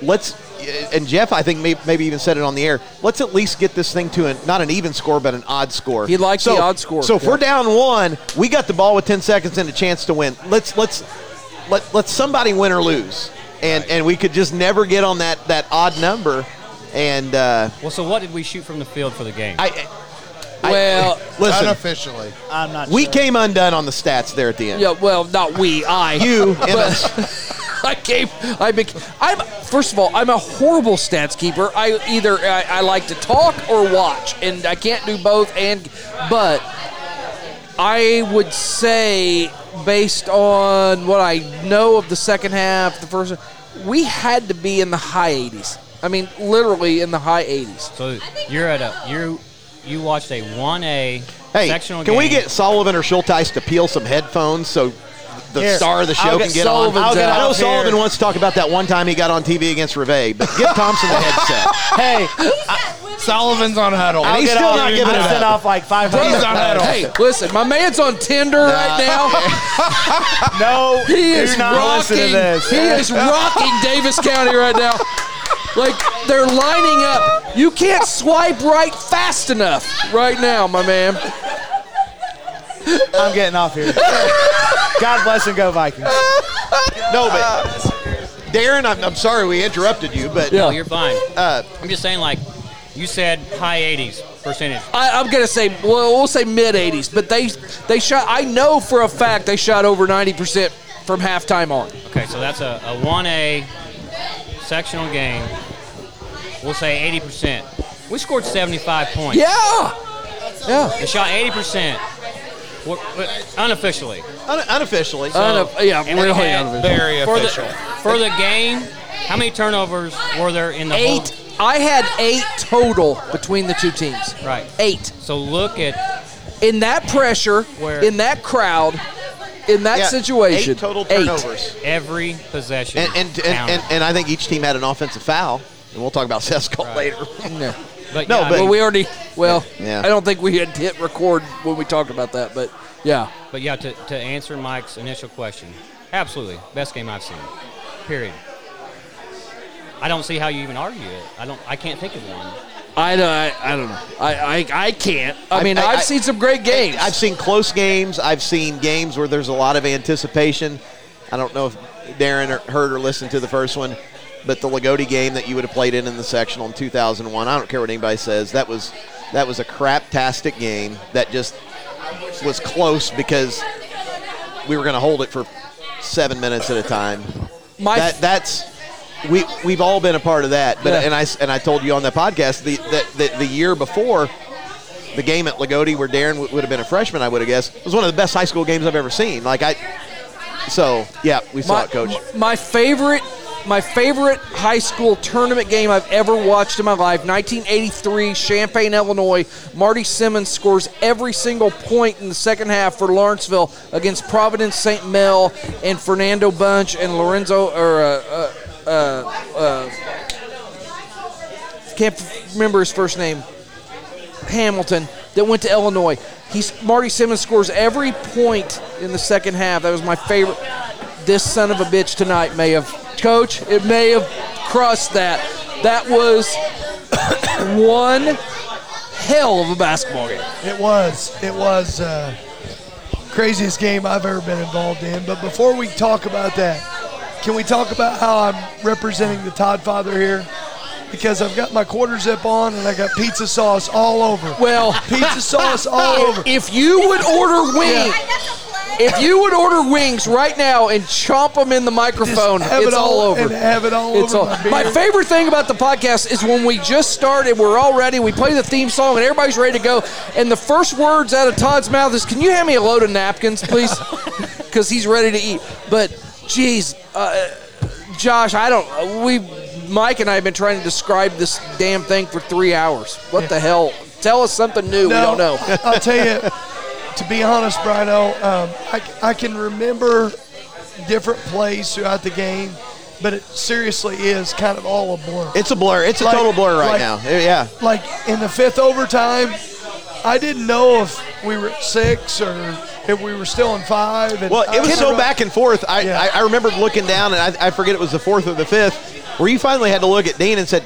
Speaker 3: let's. And Jeff, I think may, maybe even said it on the air. Let's at least get this thing to a, not an even score, but an odd score.
Speaker 1: He likes
Speaker 3: so,
Speaker 1: the odd score,
Speaker 3: So if
Speaker 1: yeah.
Speaker 3: we're down one, we got the ball with ten seconds and a chance to win. Let's let's let let somebody win or lose, and and we could just never get on that that odd number, and uh,
Speaker 6: well, so what did we shoot from the field for the game?
Speaker 3: I. I-
Speaker 1: Well,
Speaker 3: listen,
Speaker 2: Unofficially.
Speaker 4: I'm not
Speaker 3: we
Speaker 4: sure.
Speaker 3: came undone on the stats there at the end.
Speaker 1: yeah. Well, not we. I.
Speaker 3: You and
Speaker 1: But-
Speaker 3: us.
Speaker 1: I came. I bec I'm. First of all, I'm a horrible stats keeper. I either I, I like to talk or watch, and I can't do both. And but I would say, based on what I know of the second half, the first, we had to be in the high 80s. I mean, literally in the high 80s.
Speaker 6: so you're at a you you watched a one A
Speaker 3: Hey,
Speaker 6: sectional
Speaker 3: can
Speaker 6: game.
Speaker 3: we get Sullivan or Schulteis to peel some headphones so the
Speaker 4: Here,
Speaker 3: star of the show
Speaker 4: get
Speaker 3: can get
Speaker 1: Sullivan's
Speaker 3: on?
Speaker 1: I'll get
Speaker 3: I know
Speaker 4: up here.
Speaker 3: Sullivan wants to talk about that one time he got on TV against Reve, but give Thompson the headset.
Speaker 4: Hey,
Speaker 2: Sullivan's on huddle.
Speaker 3: And he's still
Speaker 4: off,
Speaker 3: not giving
Speaker 4: I
Speaker 3: it up.
Speaker 4: off like 500.
Speaker 2: He's on huddle.
Speaker 1: Hey, listen, my man's on Tinder right now.
Speaker 4: No,
Speaker 1: He is
Speaker 4: not
Speaker 1: rocking.
Speaker 4: to this.
Speaker 1: He is rocking Daviess County right now. Like they're lining up. You can't swipe right fast enough right now, my man.
Speaker 4: I'm getting off here. God bless and go Vikings.
Speaker 3: No, but Darren, I'm, I'm sorry we interrupted you, but
Speaker 6: No, you're fine.
Speaker 3: uh,
Speaker 6: I'm just saying, like, you said high 80s percentage.
Speaker 1: I, I'm gonna say, well, we'll say mid 80s, but they they shot. I know for a fact they shot over 90 percent from halftime on.
Speaker 6: Okay, so that's a, a 1A sectional game. We'll say 80%. We scored 75 points.
Speaker 1: Yeah, yeah.
Speaker 6: They shot 80%. We're- we're- unofficially.
Speaker 3: un- unofficially.
Speaker 1: Uno- yeah, really
Speaker 6: and-
Speaker 1: unofficial.
Speaker 2: Very
Speaker 6: For the,
Speaker 2: official.
Speaker 6: for the game, how many turnovers were there in the
Speaker 1: Eight.
Speaker 6: whole?
Speaker 1: I had eight total between the two teams.
Speaker 6: Right.
Speaker 1: Eight.
Speaker 6: So look at
Speaker 1: In that pressure,
Speaker 6: Where-
Speaker 1: in that crowd, in that
Speaker 3: Yeah,
Speaker 1: situation,
Speaker 3: eight total
Speaker 1: eight.
Speaker 3: turnovers.
Speaker 6: every possession.
Speaker 3: And and, and, and and I think each team had an offensive foul, and we'll talk about Sesco
Speaker 6: Right.
Speaker 3: later.
Speaker 1: Yeah.
Speaker 6: But
Speaker 3: no,
Speaker 6: yeah,
Speaker 3: but-
Speaker 1: Well, we already. Well,
Speaker 3: Yeah.
Speaker 1: I don't think we had hit record when we talked about that, but yeah.
Speaker 6: But yeah, to, to answer Mike's initial question, absolutely best game I've seen. Period. I don't see how you even argue it. I don't. I can't think of one.
Speaker 1: I, I, I don't know. I, I, I can't. I,
Speaker 3: I-
Speaker 1: mean,
Speaker 3: I-
Speaker 1: I, have
Speaker 3: I-
Speaker 1: seen some great games.
Speaker 3: I've seen close games. I've seen games where there's a lot of anticipation. I don't know if Darren heard or listened to the first one, but the Loogootee game that you would have played in in the sectional in 2001. I don't care what anybody says. That was that was a crap-tastic game that just was close because we were going to hold it for seven minutes at a time.
Speaker 1: My
Speaker 3: that that's we we've all been a part of that. But
Speaker 1: Yeah.
Speaker 3: and I and I told you on the podcast the that the, the year before the game at Loogootee where Darren w- would have been a freshman, I would have guessed was one of the best high school games I've ever seen. Like I, so yeah, we saw
Speaker 1: my,
Speaker 3: it, coach.
Speaker 1: My favorite, my favorite high school tournament game I've ever watched in my life. 1983, Champaign, Illinois. Marty Simmons scores every single point in the second half for Lawrenceville against Providence St. Mel and Fernando Bunch and Lorenzo or uh, uh, uh, uh, can't remember his first name. Hamilton that went to Illinois. He's Marty Simmons scores every point in the second half. That was my favorite. This son of a bitch tonight may have, coach. It may have crossed that. That was one hell of a basketball game.
Speaker 7: It was. It was uh, craziest game I've ever been involved in. But before we talk about that, can we talk about how I'm representing the TodFather here? Because I've got my quarter zip on and I got pizza sauce all over.
Speaker 1: Well,
Speaker 7: Pizza sauce all over.
Speaker 1: if you would order wings, if you would order wings right now and chomp them in the microphone,
Speaker 7: have
Speaker 1: it's
Speaker 7: it
Speaker 1: all, over.
Speaker 7: And have it all
Speaker 1: It's
Speaker 7: over
Speaker 1: all,
Speaker 7: my
Speaker 1: my favorite thing about the podcast is when we just started, we're all ready, we play the theme song, and everybody's ready to go. And the first words out of Todd's mouth is, "Can you hand me a load of napkins, please?" Because he's ready to eat. But, geez, uh, Josh, I don't. We, Mike and I have been trying to describe this damn thing for three hours. What the hell? Tell us something new. we don't know.
Speaker 7: I'll tell you, to be honest, Bryno, um, I, I can remember different plays throughout the game, but it seriously is kind of all a blur.
Speaker 3: It's a blur. It's a
Speaker 7: Like-
Speaker 3: total blur right
Speaker 7: like-
Speaker 3: now. Yeah.
Speaker 7: like in the fifth overtime, I didn't know if we were at six or if we were still in five. And
Speaker 3: Well, it was so back and forth. I,
Speaker 7: Yeah.
Speaker 3: I, I remember looking down, and I, I forget it was the fourth or the fifth, where you finally had to look at Dean and said,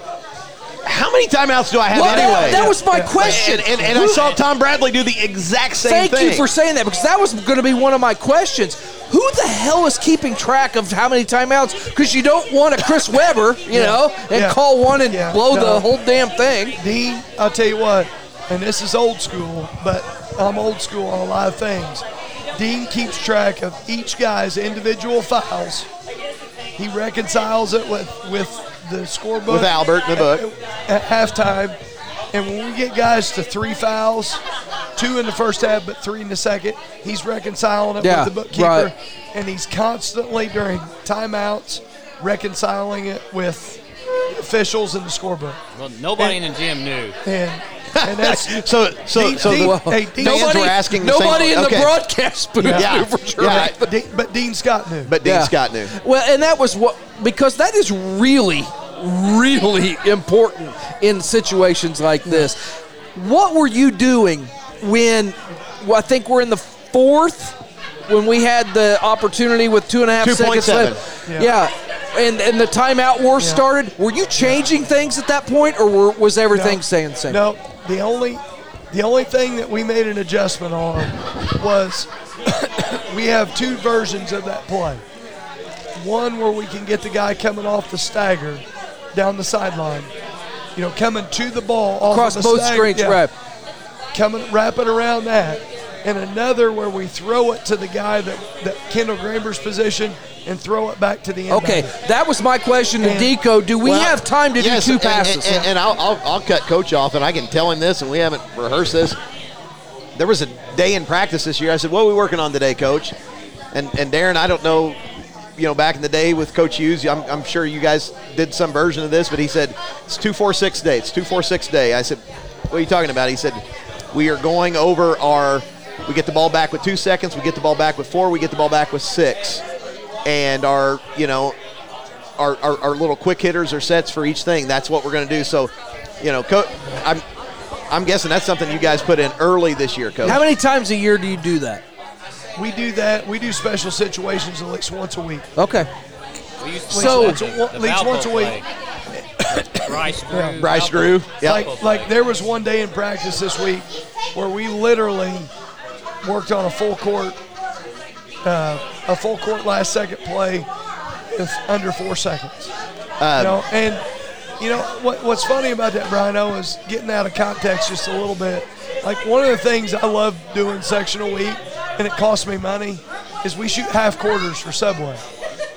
Speaker 3: "How many timeouts do I have
Speaker 1: Well, that-
Speaker 3: anyway?"
Speaker 1: that was my question.
Speaker 3: and, and, and I saw Tom Bradley do the exact same thing.
Speaker 1: Thank
Speaker 3: thing.
Speaker 1: you for saying that because that was going to be one of my questions. Who the hell is keeping track of how many timeouts? Because you don't want a Chris Webber, you
Speaker 7: Yeah.
Speaker 1: know, and
Speaker 7: Yeah.
Speaker 1: call one and
Speaker 7: Yeah.
Speaker 1: blow the whole damn thing.
Speaker 7: Dean, I'll tell you what, and this is old school, but I'm old school on a lot of things. Dean keeps track of each guy's individual fouls. He reconciles it with with the scorebook
Speaker 3: With Albert in the book.
Speaker 7: at, at halftime. And when we get guys to three fouls, two in the first half, but three in the second, he's reconciling it
Speaker 1: Yeah,
Speaker 7: with the bookkeeper,
Speaker 1: right.
Speaker 7: and he's constantly during timeouts reconciling it with officials in the scorebook.
Speaker 6: Well, nobody in the gym knew.
Speaker 7: And and that's
Speaker 3: So, so,
Speaker 7: Dean-
Speaker 3: so
Speaker 7: Dean-
Speaker 3: the,
Speaker 7: hey, Dean-
Speaker 3: fans
Speaker 1: Nobody,
Speaker 3: were asking the same-
Speaker 1: nobody in
Speaker 3: okay.
Speaker 1: the broadcast booth
Speaker 3: Yeah.
Speaker 1: knew for sure.
Speaker 3: Yeah.
Speaker 7: Dean, but Dean Scott knew.
Speaker 3: but Dean
Speaker 1: Yeah.
Speaker 3: Scott knew.
Speaker 1: Well, and that was what because that is really, really important in situations like this. What were you doing when? Well, I think we're in the fourth when we had the opportunity with two and a half seconds
Speaker 3: 2.7.
Speaker 1: left. Yeah. and and the timeout war started. Were you changing things at that point, or were, was everything
Speaker 7: No.
Speaker 1: staying the same?
Speaker 7: No, the only the only thing that we made an adjustment on was we have two versions of that play. One where we can get the guy coming off the stagger down the sideline, you know, coming to the ball off
Speaker 1: Across
Speaker 7: of the
Speaker 1: both
Speaker 7: stagger,
Speaker 1: screens,
Speaker 7: yeah,
Speaker 1: right?
Speaker 7: coming wrapping around that, and another where we throw it to the guy that, that Kendall Gramber's position and throw it back to the end.
Speaker 1: Okay, that was my question to
Speaker 7: And-
Speaker 1: Deco. Do we
Speaker 3: Well,
Speaker 1: have time to
Speaker 3: yes,
Speaker 1: do two
Speaker 3: and- and-
Speaker 1: passes?
Speaker 3: And, and I'll, I'll, I'll cut Coach off, and I can tell him this, and we haven't rehearsed this. There was a day in practice this year. I said, "What are we working on today, Coach?" And and Darren, I don't know, you know, back in the day with Coach Hughes, I'm, I'm sure you guys did some version of this, but he said it's two four six day. It's two four six day. I said, "What are you talking about?" He said, "We are going over our. We get the ball back with two seconds. We get the ball back with four. We get the ball back with six, and our you know our, our, our little quick hitters or sets for each thing. That's what we're going to do. So, you know, co- I'm I'm guessing that's something you guys put in early this year, coach.
Speaker 1: How many times a year do you do that?
Speaker 7: We do that. We do special situations at least once a week.
Speaker 1: Okay.
Speaker 6: We used to
Speaker 1: So-
Speaker 6: play
Speaker 7: Once a-
Speaker 6: the
Speaker 7: at least once a week.
Speaker 6: Bryce Drew.
Speaker 3: Bryce
Speaker 6: Valpo.
Speaker 3: Drew. Yeah.
Speaker 7: Like, like there was one day in practice this week where we literally worked on a full court, uh, a full court last second play with under four seconds. you know, and you know what, what's funny about that, Brian? Briano, is getting out of context just a little bit. Like one of the things I love doing sectional week, and it cost me money, is we shoot half quarters for Subway.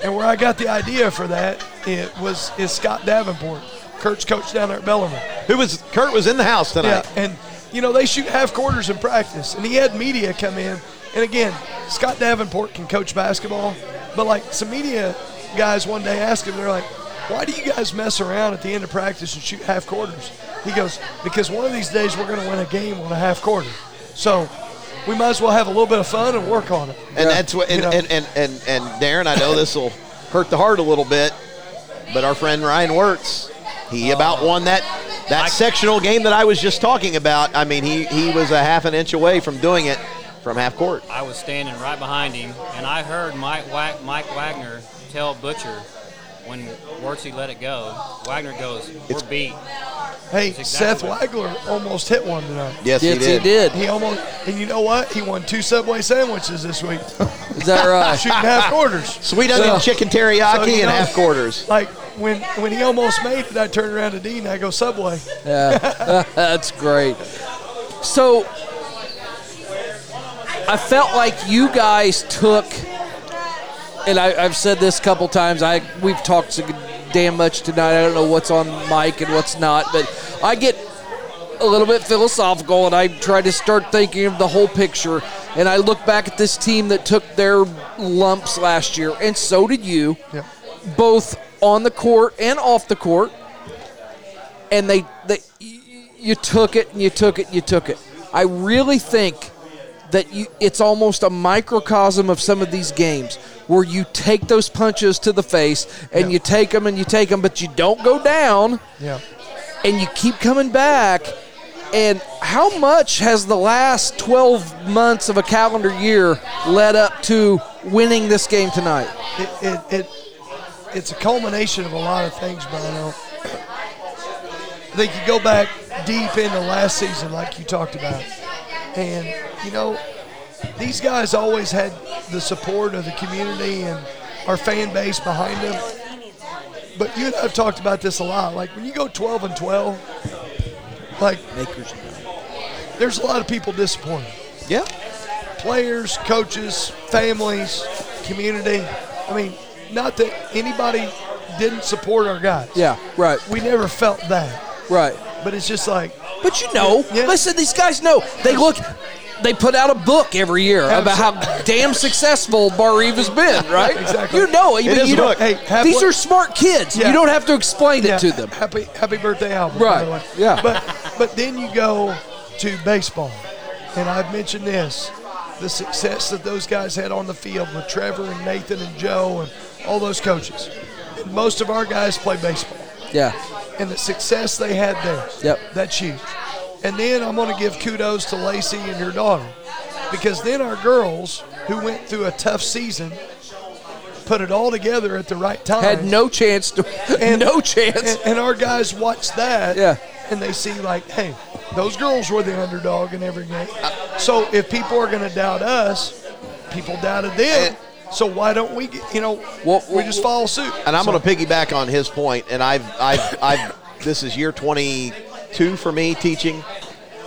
Speaker 7: And where I got the idea for that, it was is Scott Davenport, Kurt's coach down there at Bellarmine.
Speaker 3: Who was Kurt was in the house tonight.
Speaker 7: Yeah, and you know they shoot half quarters in practice, and he had media come in. And again, Scott Davenport can coach basketball, but like some media guys one day asked him, they're like, "Why do you guys mess around at the end of practice and shoot half quarters?" He goes, "Because one of these days we're going to win a game on a half quarter, so we might as well have a little bit of fun and work on it."
Speaker 3: And that's what and,
Speaker 7: You know.
Speaker 3: and, and, and, and Darren, I know this will hurt the heart a little bit, but our friend Ryan Wirtz, he about won that that sectional game that I was just talking about. I mean, he he was a half an inch away from doing it from half court.
Speaker 6: I was standing right behind him, and I heard Mike, Wa- Mike Wagner tell Butcher when Wirtzy let it go. Wagner goes, "We're beat."
Speaker 7: Hey,
Speaker 6: That's
Speaker 7: Seth
Speaker 6: exactly
Speaker 7: Wagler almost hit one tonight.
Speaker 3: Yes,
Speaker 1: Yes,
Speaker 3: he did.
Speaker 1: he did.
Speaker 7: He almost, and you know what? He won two Subway sandwiches this week,
Speaker 1: Is that right?
Speaker 7: shooting half quarters.
Speaker 3: Sweet onion
Speaker 1: Yeah.
Speaker 3: chicken teriyaki
Speaker 7: So, you
Speaker 3: and
Speaker 7: know-
Speaker 3: half quarters.
Speaker 7: Like when when he almost made it, I turned around to Dean. And I go Subway.
Speaker 1: Yeah, that's great. So I felt like you guys took, and I, I've said this a couple times. I we've talked so damn much tonight. I don't know what's on mic and what's not, but I get a little bit philosophical, and I try to start thinking of the whole picture. And I look back at this team that took their lumps last year, and so did you,
Speaker 7: Yeah.
Speaker 1: both on the court and off the court and they, they you took it and you took it and you took it. I really think that you it's almost a microcosm of some of these games where you take those punches to the face and
Speaker 7: Yeah.
Speaker 1: you take them and you take them but you don't go down
Speaker 7: Yeah.
Speaker 1: and you keep coming back and how much has the last 12 months of a calendar year led up to winning this game tonight
Speaker 7: It, it, it it's a culmination of a lot of things, Bryno. I think you go back deep into last season, like you talked about, and you know these guys always had the support of the community and our fan base behind them. But you and I've talked about this a lot. Like when you go 12 and 12, like
Speaker 1: makers
Speaker 7: there's a lot of people disappointed.
Speaker 3: Yeah.
Speaker 7: players, coaches, families, community. I mean, not that anybody didn't support our guys.
Speaker 1: yeah right
Speaker 7: We never felt that.
Speaker 1: right
Speaker 7: But it's just like,
Speaker 1: But you know,
Speaker 7: Yeah.
Speaker 1: listen, these guys know. They look, they put out a book every year about how damn successful Barr-Reeve has been, right?
Speaker 7: Exactly.
Speaker 1: You know, I
Speaker 3: It
Speaker 1: mean,
Speaker 3: is
Speaker 1: you don't.
Speaker 7: Hey,
Speaker 1: these are smart kids.
Speaker 7: Yeah.
Speaker 1: You don't have to explain
Speaker 7: yeah,
Speaker 1: it to them.
Speaker 7: Happy happy birthday album.
Speaker 1: Right.
Speaker 7: By the way.
Speaker 1: Yeah.
Speaker 7: But but then you go to baseball, and I've mentioned this, the success that those guys had on the field with Trevor and Nathan and Joe and all those coaches. And most of our guys play baseball.
Speaker 1: Yeah,
Speaker 7: and the success they had there.
Speaker 1: Yep.
Speaker 7: That's huge. And then I'm going to give kudos to Lacey and your daughter because then our girls who went through a tough season put it all together at the right time.
Speaker 1: Had no chance to.
Speaker 7: And-
Speaker 1: no chance.
Speaker 7: and, and our guys watch that.
Speaker 1: Yeah.
Speaker 7: And they see like, hey, those girls were the underdog in every game. So if people are going to doubt us, people doubted them. So why don't we, you know,
Speaker 1: Well,
Speaker 7: we
Speaker 1: well,
Speaker 7: just follow suit?
Speaker 3: And I'm
Speaker 7: So-
Speaker 3: going to piggyback on his point, and I've, I've, I've, this is year 22 for me teaching.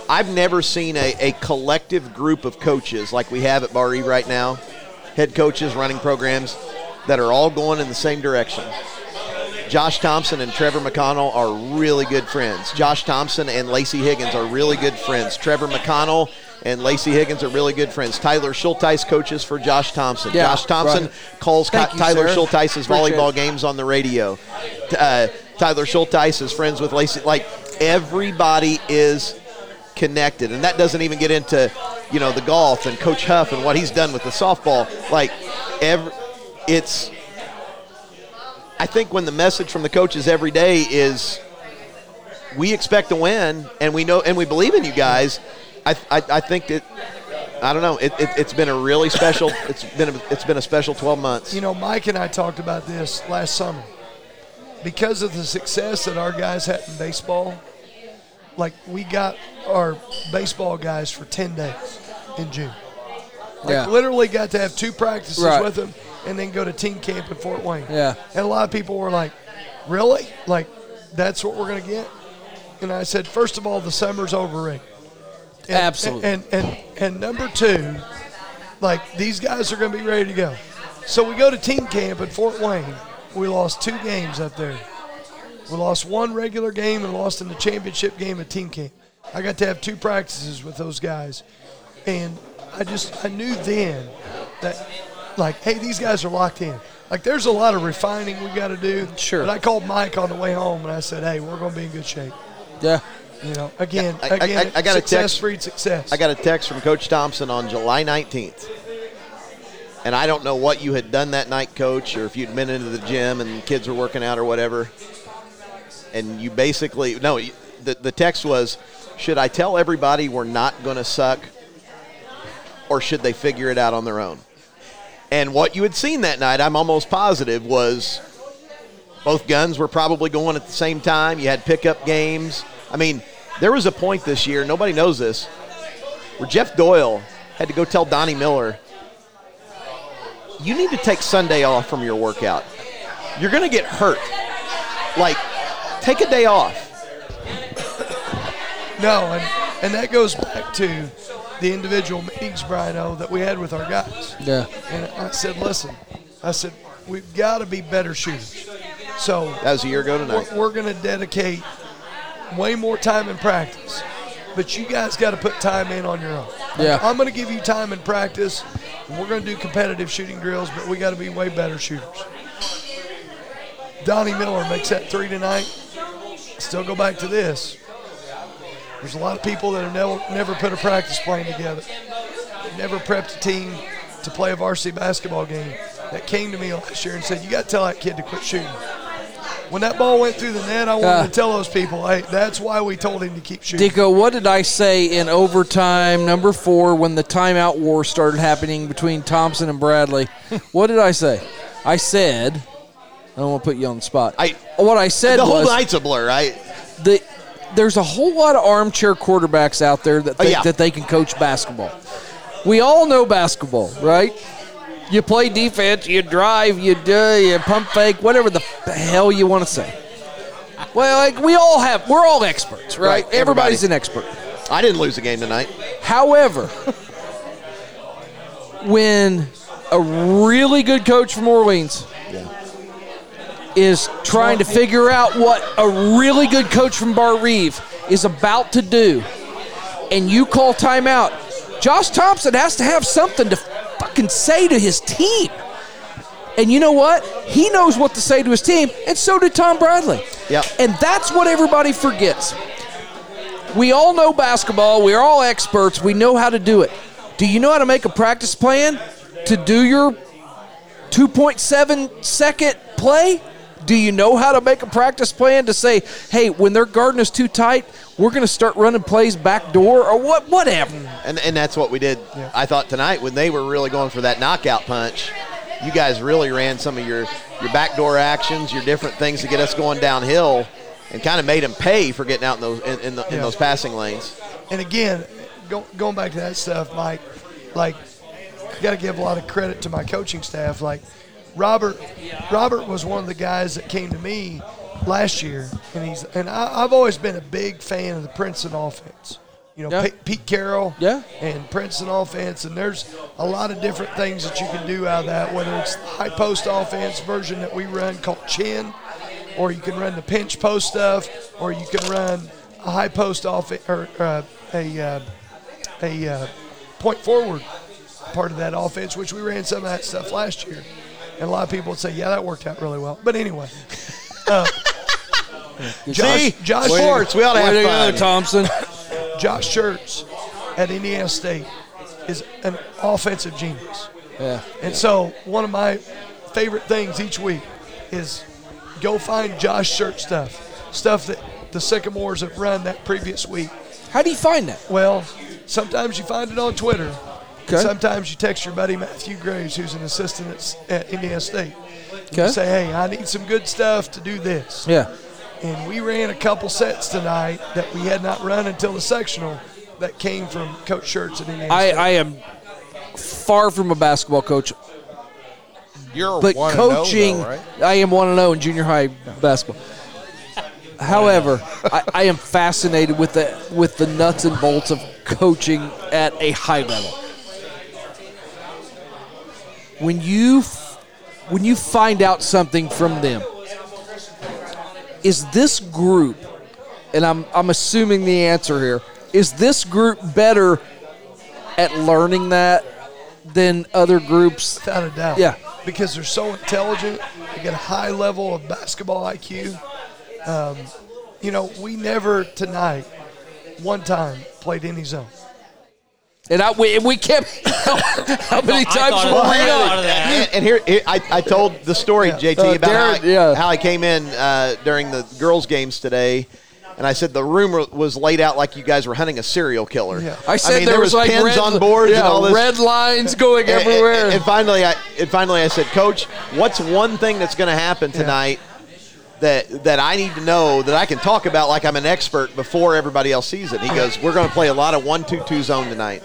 Speaker 3: I've never seen a, a collective group of coaches like we have at Barr-Reeve right now, head coaches running programs that are all going in the same direction. Josh Thompson and Trevor McConnell are really good friends. Josh Thompson and Lacey Higgins are really good friends. Trevor McConnell and Lacey Higgins are really good friends. Tyler Schulteis coaches for Josh Thompson.
Speaker 1: Yeah,
Speaker 3: Josh Thompson
Speaker 1: right.
Speaker 3: calls
Speaker 1: Thank you,
Speaker 3: Tyler
Speaker 1: sir.
Speaker 3: Schulteis's
Speaker 1: Appreciate
Speaker 3: volleyball
Speaker 1: it.
Speaker 3: games on the radio. Uh, Tyler Schulteis is friends with Lacey. Like everybody is connected, and that doesn't even get into you know the golf and Coach Huff and what he's done with the softball. Like every, it's. I think when the message from the coaches every day is, we expect to win, and we know and we believe in you guys. I I, I think that. I don't know. It, it, it's been a really special. It's been a, it's been a special 12 months.
Speaker 7: You know, Mike and I talked about this last summer. Because of the success that our guys had in baseball, like we got our baseball guys for 10 days in June. Like
Speaker 1: Yeah.
Speaker 7: literally got to have two practices
Speaker 1: Right.
Speaker 7: with them and then go to team camp in Fort Wayne.
Speaker 1: Yeah.
Speaker 7: And a lot of people were like, really? Like, that's what we're going to get? And I said, first of all, the summer's overrated. And,
Speaker 1: Absolutely.
Speaker 7: And, and, and number two, like, these guys are going to be ready to go. So we go to team camp at Fort Wayne. We lost two games up there. We lost one regular game and lost in the championship game at team camp. I got to have two practices with those guys. And I just, I knew then that, like, hey, these guys are locked in. Like, there's a lot of refining we got to do.
Speaker 1: Sure.
Speaker 7: But I called Mike on the way home and I said, hey, we're going to be in good shape.
Speaker 1: Yeah.
Speaker 7: You know, again,
Speaker 3: I- I-
Speaker 7: again,
Speaker 3: I- I got a
Speaker 7: success
Speaker 3: text-
Speaker 7: breeds success.
Speaker 3: I got a text from Coach Thompson on July 19th. And I don't know what you had done that night, Coach, or if you'd been into the gym and kids were working out or whatever. And you basically, no, the, the text was, should I tell everybody we're not going to suck or should they figure it out on their own? And what you had seen that night, I'm almost positive, was both guns were probably going at the same time. You had pickup games. I mean, there was a point this year, nobody knows this, where Jeff Doyle had to go tell Donnie Miller, you need to take Sunday off from your workout. You're going to get hurt. Like, take a day off.
Speaker 7: No, and, and that goes back to the individual meetings, Brian, O, that we had with our guys.
Speaker 1: Yeah.
Speaker 7: And I said, listen, I said, we've got to be better shooters. So
Speaker 3: That was a year ago tonight.
Speaker 7: we're, we're going to dedicate way more time in practice. But you guys got to put time in on your own.
Speaker 1: Yeah.
Speaker 7: I'm going to give you time in practice. And we're going to do competitive shooting drills, but we got to be way better shooters. Donnie Miller makes that three tonight. Still go back to this. There's a lot of people that have never, never put a practice plan together, never prepped a team to play a varsity basketball game. That came to me last year and said, "You got to tell that kid to quit shooting." When that ball went through the net, I wanted
Speaker 1: Yeah.
Speaker 7: to ah. tell those people, "Hey, that's why we told him to keep shooting."
Speaker 1: Deco, what did I say in overtime number four when the timeout war started happening between Thompson and Bradley? what did I say? I said, I don't want to put you on the spot.
Speaker 3: I-
Speaker 1: what I said
Speaker 3: The whole
Speaker 1: was
Speaker 3: night's a blur, right?
Speaker 1: the, there's a whole lot of armchair quarterbacks out there that
Speaker 3: Oh,
Speaker 1: think
Speaker 3: yeah.
Speaker 1: that they can coach basketball. We all know basketball, right? You play defense, you drive, you do, you pump fake, whatever the hell you want to say. Well, like we all have, we're all experts, right?
Speaker 3: Right,
Speaker 1: Everybody's an expert.
Speaker 3: I didn't lose a game tonight.
Speaker 1: However, when a really good coach from Orleans is trying to figure out what a really good coach from Barr-Reeve is about to do, and you call timeout, Josh Thompson has to have something to fucking say to his team. And you know what? He knows what to say to his team, and so did Tom Bradley.
Speaker 3: Yep.
Speaker 1: And that's what everybody forgets. We all know basketball. We're all experts. We know how to do it. Do you know how to make a practice plan to do your 2.7 second play? Do you know how to make a practice plan to say, hey, when their guarding is too tight, we're going to start running plays back door or what? Whatever.
Speaker 3: And, and that's what we did, I thought, tonight when they were really going for that knockout punch. you guys really ran some of your your backdoor actions, your different things to get us going downhill, and kind of made them pay for getting out in those in, in, the, in those passing lanes.
Speaker 7: And again, go, going back to that stuff, Mike, like, got to give a lot of credit to my coaching staff. Like, Robert, Robert was one of the guys that came to me last year, and he's and I, I've always been a big fan of the Princeton offense. You know,
Speaker 1: Yeah.
Speaker 7: Pete, Pete Carril,
Speaker 1: Yeah.
Speaker 7: and Princeton offense, and there's a lot of different things that you can do out of that. Whether it's the high post offense version that we run called Chin, or you can run the pinch post stuff, or you can run a high post off or uh, a uh, a uh, point forward part of that offense, which we ran some of that stuff last year. And a lot of people would say, "Yeah, that worked out really well." But anyway, uh, Josh,
Speaker 3: See,
Speaker 7: Josh
Speaker 3: we ought to
Speaker 1: Way to
Speaker 3: have
Speaker 1: go. Thompson.
Speaker 7: Josh Schertz at Indiana State is an offensive genius.
Speaker 1: Yeah.
Speaker 7: And so one of my favorite things each week is go find Josh Schertz stuff, stuff that the Sycamores have run that previous week.
Speaker 1: How do you find that?
Speaker 7: Well, sometimes you find it on Twitter.
Speaker 1: Okay.
Speaker 7: Sometimes you text your buddy Matthew Graves, who's an assistant at, at Indiana State.
Speaker 1: Okay.
Speaker 7: You say, hey, I need some good stuff to do this.
Speaker 1: Yeah.
Speaker 7: And we ran a couple sets tonight that we had not run until the sectional that came from Coach Schertz at Indiana
Speaker 1: I,
Speaker 7: State.
Speaker 1: I am far from a basketball coach,
Speaker 2: You're
Speaker 1: but
Speaker 2: one oh,
Speaker 1: coaching,
Speaker 2: though, right?
Speaker 1: I am one and zero in junior high basketball. However, I, I am fascinated with the with the nuts and bolts of coaching at a high level. When you when you find out something from them, is this group, and I'm I'm assuming the answer here, is this group better at learning that than other groups?
Speaker 7: Without a doubt.
Speaker 1: Yeah.
Speaker 7: Because they're so intelligent. They get a high level of basketball IQ. Um, you know, we never tonight, one time, played any zone.
Speaker 1: And I we, we kept how many
Speaker 6: I
Speaker 1: times were we
Speaker 6: I
Speaker 1: on?
Speaker 6: of that.
Speaker 3: And, and here, here I, I told the story, JT,
Speaker 1: Uh,
Speaker 3: about how, I,
Speaker 1: yeah.
Speaker 3: how I came in uh, during the girls' games today, and I said the room was laid out like you guys were hunting a serial killer.
Speaker 7: Yeah.
Speaker 1: I said
Speaker 3: mean,
Speaker 1: there, was, like
Speaker 3: pins
Speaker 1: red,
Speaker 3: on boards
Speaker 1: yeah,
Speaker 3: and all this.
Speaker 1: red lines going
Speaker 3: And- and-
Speaker 1: everywhere.
Speaker 3: And, finally, I and finally I said, Coach, what's one thing that's going to happen tonight that that I need to know that I can talk about like I'm an expert before everybody else sees it? He goes, We're going to play a lot of one-two-two zone tonight,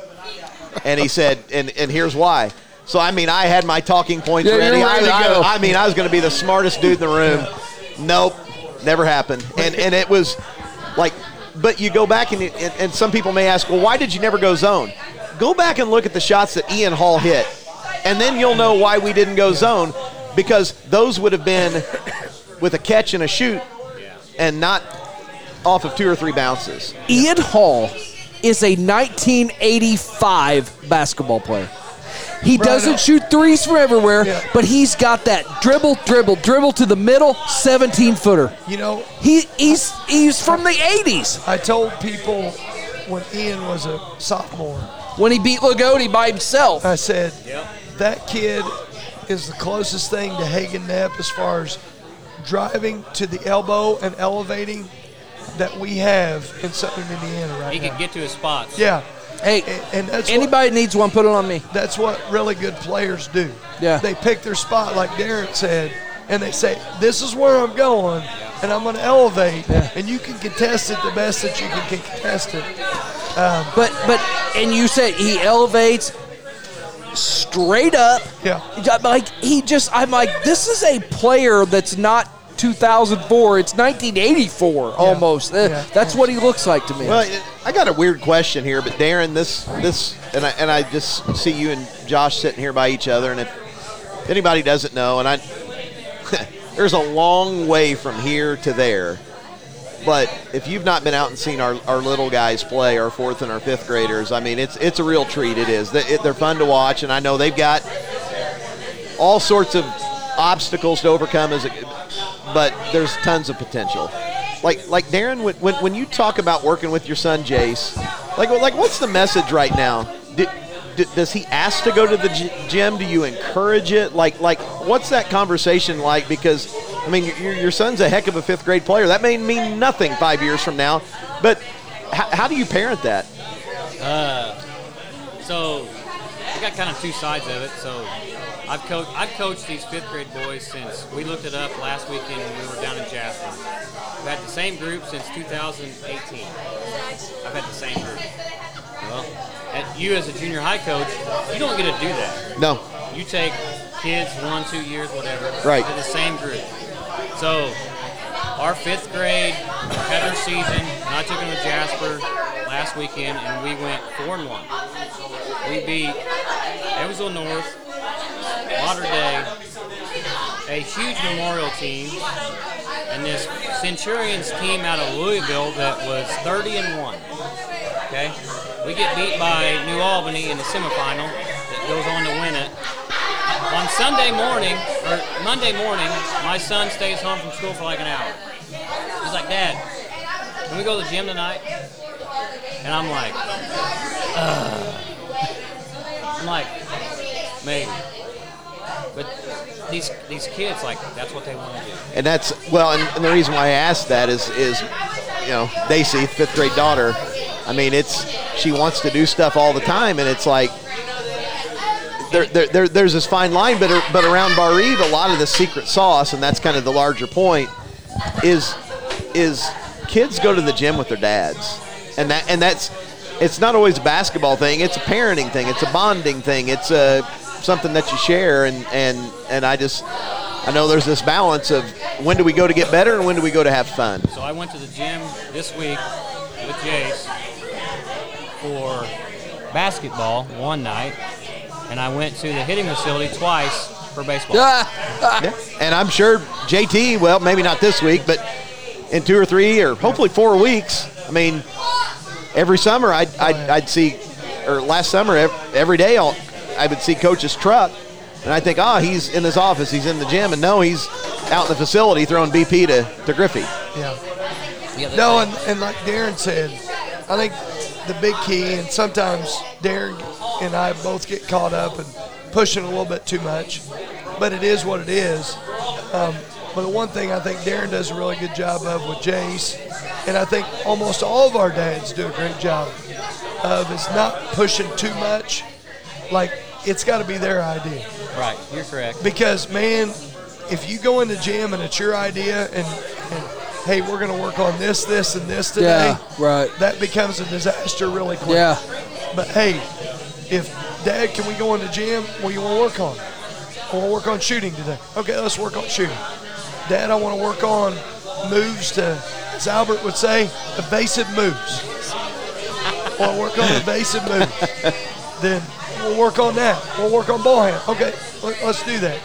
Speaker 3: and he said, and and here's why. So I mean, I had my talking points
Speaker 1: Yeah,
Speaker 3: ready.
Speaker 1: ready
Speaker 3: I. I, I mean, I was going to be the smartest dude in the room. Nope, never happened. And and it was like, but you go back and, and and some people may ask, well, why did you never go zone? Go back and look at the shots that Ian Hall hit, and then you'll know why we didn't go zone, because those would have been with a catch and a shoot, and not off of two or three bounces.
Speaker 1: Ian Hall is a 1985 basketball player. He doesn't shoot threes from everywhere,
Speaker 7: Yeah.
Speaker 1: but he's got that dribble, dribble, dribble to the middle, 17 footer.
Speaker 7: You know,
Speaker 1: He he's he's from the 80s
Speaker 7: I told people when Ian was a sophomore,
Speaker 1: when he beat Loogootee by himself.
Speaker 7: I said, that kid is the closest thing to Hagen Knapp as far as driving to the elbow and elevating that we have in Southern Indiana right
Speaker 6: He
Speaker 7: now.
Speaker 6: can get to his spots.
Speaker 7: yeah,
Speaker 1: Hey,
Speaker 7: and, and that's what,
Speaker 1: anybody needs one, put it on me.
Speaker 7: that's what really good players do.
Speaker 1: Yeah.
Speaker 7: They pick their spot, like Darren said, and they say, "This is where I'm going, and I'm going to elevate." And you can contest it the best that you can contest it.
Speaker 1: Um, but but and you said he elevates straight up.
Speaker 7: Yeah.
Speaker 1: I'm Like he just I'm like this is a player that's not 2004. It's 1984 almost. Uh,
Speaker 7: Yeah.
Speaker 1: That's what he looks like to me.
Speaker 3: Well, I got a weird question here, but Darren, this this, and I and I just see you and Josh sitting here by each other, and if anybody doesn't know, and I, there's a long way from here to there, but if you've not been out and seen our, our little guys play, our fourth and our fifth graders, I mean, it's it's a real treat. It is. They- it- They're fun to watch, and I know they've got all sorts of obstacles to overcome as a, but there's tons of potential. Like like Darren, when, when, you talk about working with your son Jace, like like what's the message right now? Does he ask to go to the gym? Do you encourage it? Like like what's that conversation like? Because I mean your, your son's a heck of a fifth grade player. That may mean nothing five years from now, but how, how do you parent that?
Speaker 6: Uh, So I got kind of two sides of it. So I've coached I've coached these fifth grade boys since we looked it up last weekend when we were down in Jasper. We've had the same group since 2018. I've had the same group. Well, at you as a junior high coach, you don't get to do that.
Speaker 3: No.
Speaker 6: You take kids one, two years, whatever,
Speaker 3: Right.
Speaker 6: to the same group. So our fifth grade had their season, and I took them to Jasper last weekend, and we went four and one. We beat Evansville North, Mater Dei, a huge memorial team, and this Centurions team out of Louisville that was 30 and one. Okay, we get beat by New Albany in the semifinal that goes on to win it. On Sunday morning or Monday morning, my son stays home from school for like an hour. He's like, Dad, can we go to the gym tonight? And I'm like, Ugh. I'm like, maybe. These these kids, like, that's what they want to do.
Speaker 3: And that's well, and, and the reason why I asked that is is you know Daisy, fifth grade daughter. I mean, it's she wants to do stuff all the time, and it's like there, there, there there's this fine line, but but around Barr-Reeve, a lot of the secret sauce, and that's kind of the larger point, is is kids go to the gym with their dads, and that and that's it's not always a basketball thing. It's a parenting thing. It's a bonding thing. It's a something that you share, and and and I just I know there's this balance of when do we go to get better and when do we go to have fun.
Speaker 6: So I went to the gym this week with Jace for basketball one night, and I went to the hitting facility twice for baseball.
Speaker 3: Yeah. And I'm sure JT, well, maybe not this week, but in two or three or hopefully four weeks. I mean, every summer I'd, I'd, I'd see, or last summer every day I'll, I would see Coach's truck, and I think, oh, he's in his office, he's in the gym, and no, he's out in the facility throwing BP to, to Griffey.
Speaker 7: Yeah.
Speaker 6: Yeah,
Speaker 7: No, and, and like Darren said, I think the big key, and sometimes Darren and I both get caught up and pushing a little bit too much, but it is what it is. Um, but the one thing I think Darren does a really good job of with Jace, and I think almost all of our dads do a great job of, is not pushing too much. Like, it's got to be their idea
Speaker 6: Right, you're correct.
Speaker 7: because man, if you go in the gym and it's your idea and, and hey, we're going to work on this, this, and this today,
Speaker 1: Yeah, right.
Speaker 7: that becomes a disaster really quick.
Speaker 1: Yeah.
Speaker 7: But hey, if Dad, can we go in the gym? What do you want to work on? I want to work on shooting today. Okay, let's work on shooting. Dad, I want to work on moves to, as Albert would say, evasive moves. I want to work on evasive moves. then we'll work on that. We'll work on ball hand. Okay, let- let's do that.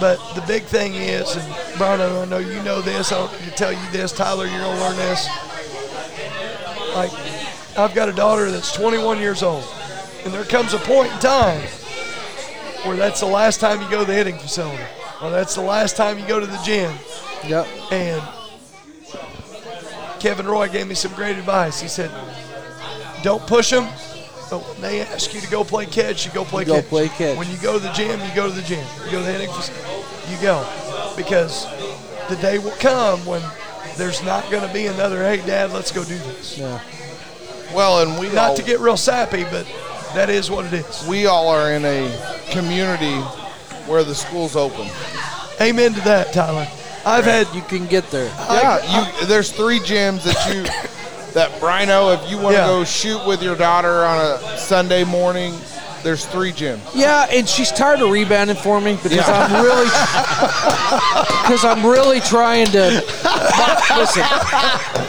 Speaker 7: But the big thing is, and Brian, I know you know this. I don't need to tell you this. Tyler, you're gonna learn this. Like, I've got a daughter that's 21 years old, and there comes a point in time where that's the last time you go to the hitting facility, or that's the last time you go to the gym.
Speaker 1: Yep.
Speaker 7: And Kevin Roy gave me some great advice. He said, "Don't push them, but when they ask you to go play catch, you go play
Speaker 1: You go
Speaker 7: catch.
Speaker 1: play catch.
Speaker 7: When you go to the gym, you go to the gym. You go to the hitting you go, because the day will come when." There's not going to be another, hey, Dad, let's go do this.
Speaker 1: Yeah.
Speaker 2: Well, and we
Speaker 7: Not
Speaker 2: all,
Speaker 7: to get real sappy, but that is what it is.
Speaker 2: we all are in a community where the school's open.
Speaker 7: Amen to that, Tyler. I've had
Speaker 1: You can get there.
Speaker 2: Yeah, you. There's three gyms that you that Bryno. If you want to
Speaker 7: Yeah.
Speaker 2: go shoot with your daughter on a Sunday morning, there's three gyms.
Speaker 1: Yeah, and she's tired of rebounding for me because
Speaker 2: Yeah.
Speaker 1: I'm really because I'm really trying to my, listen.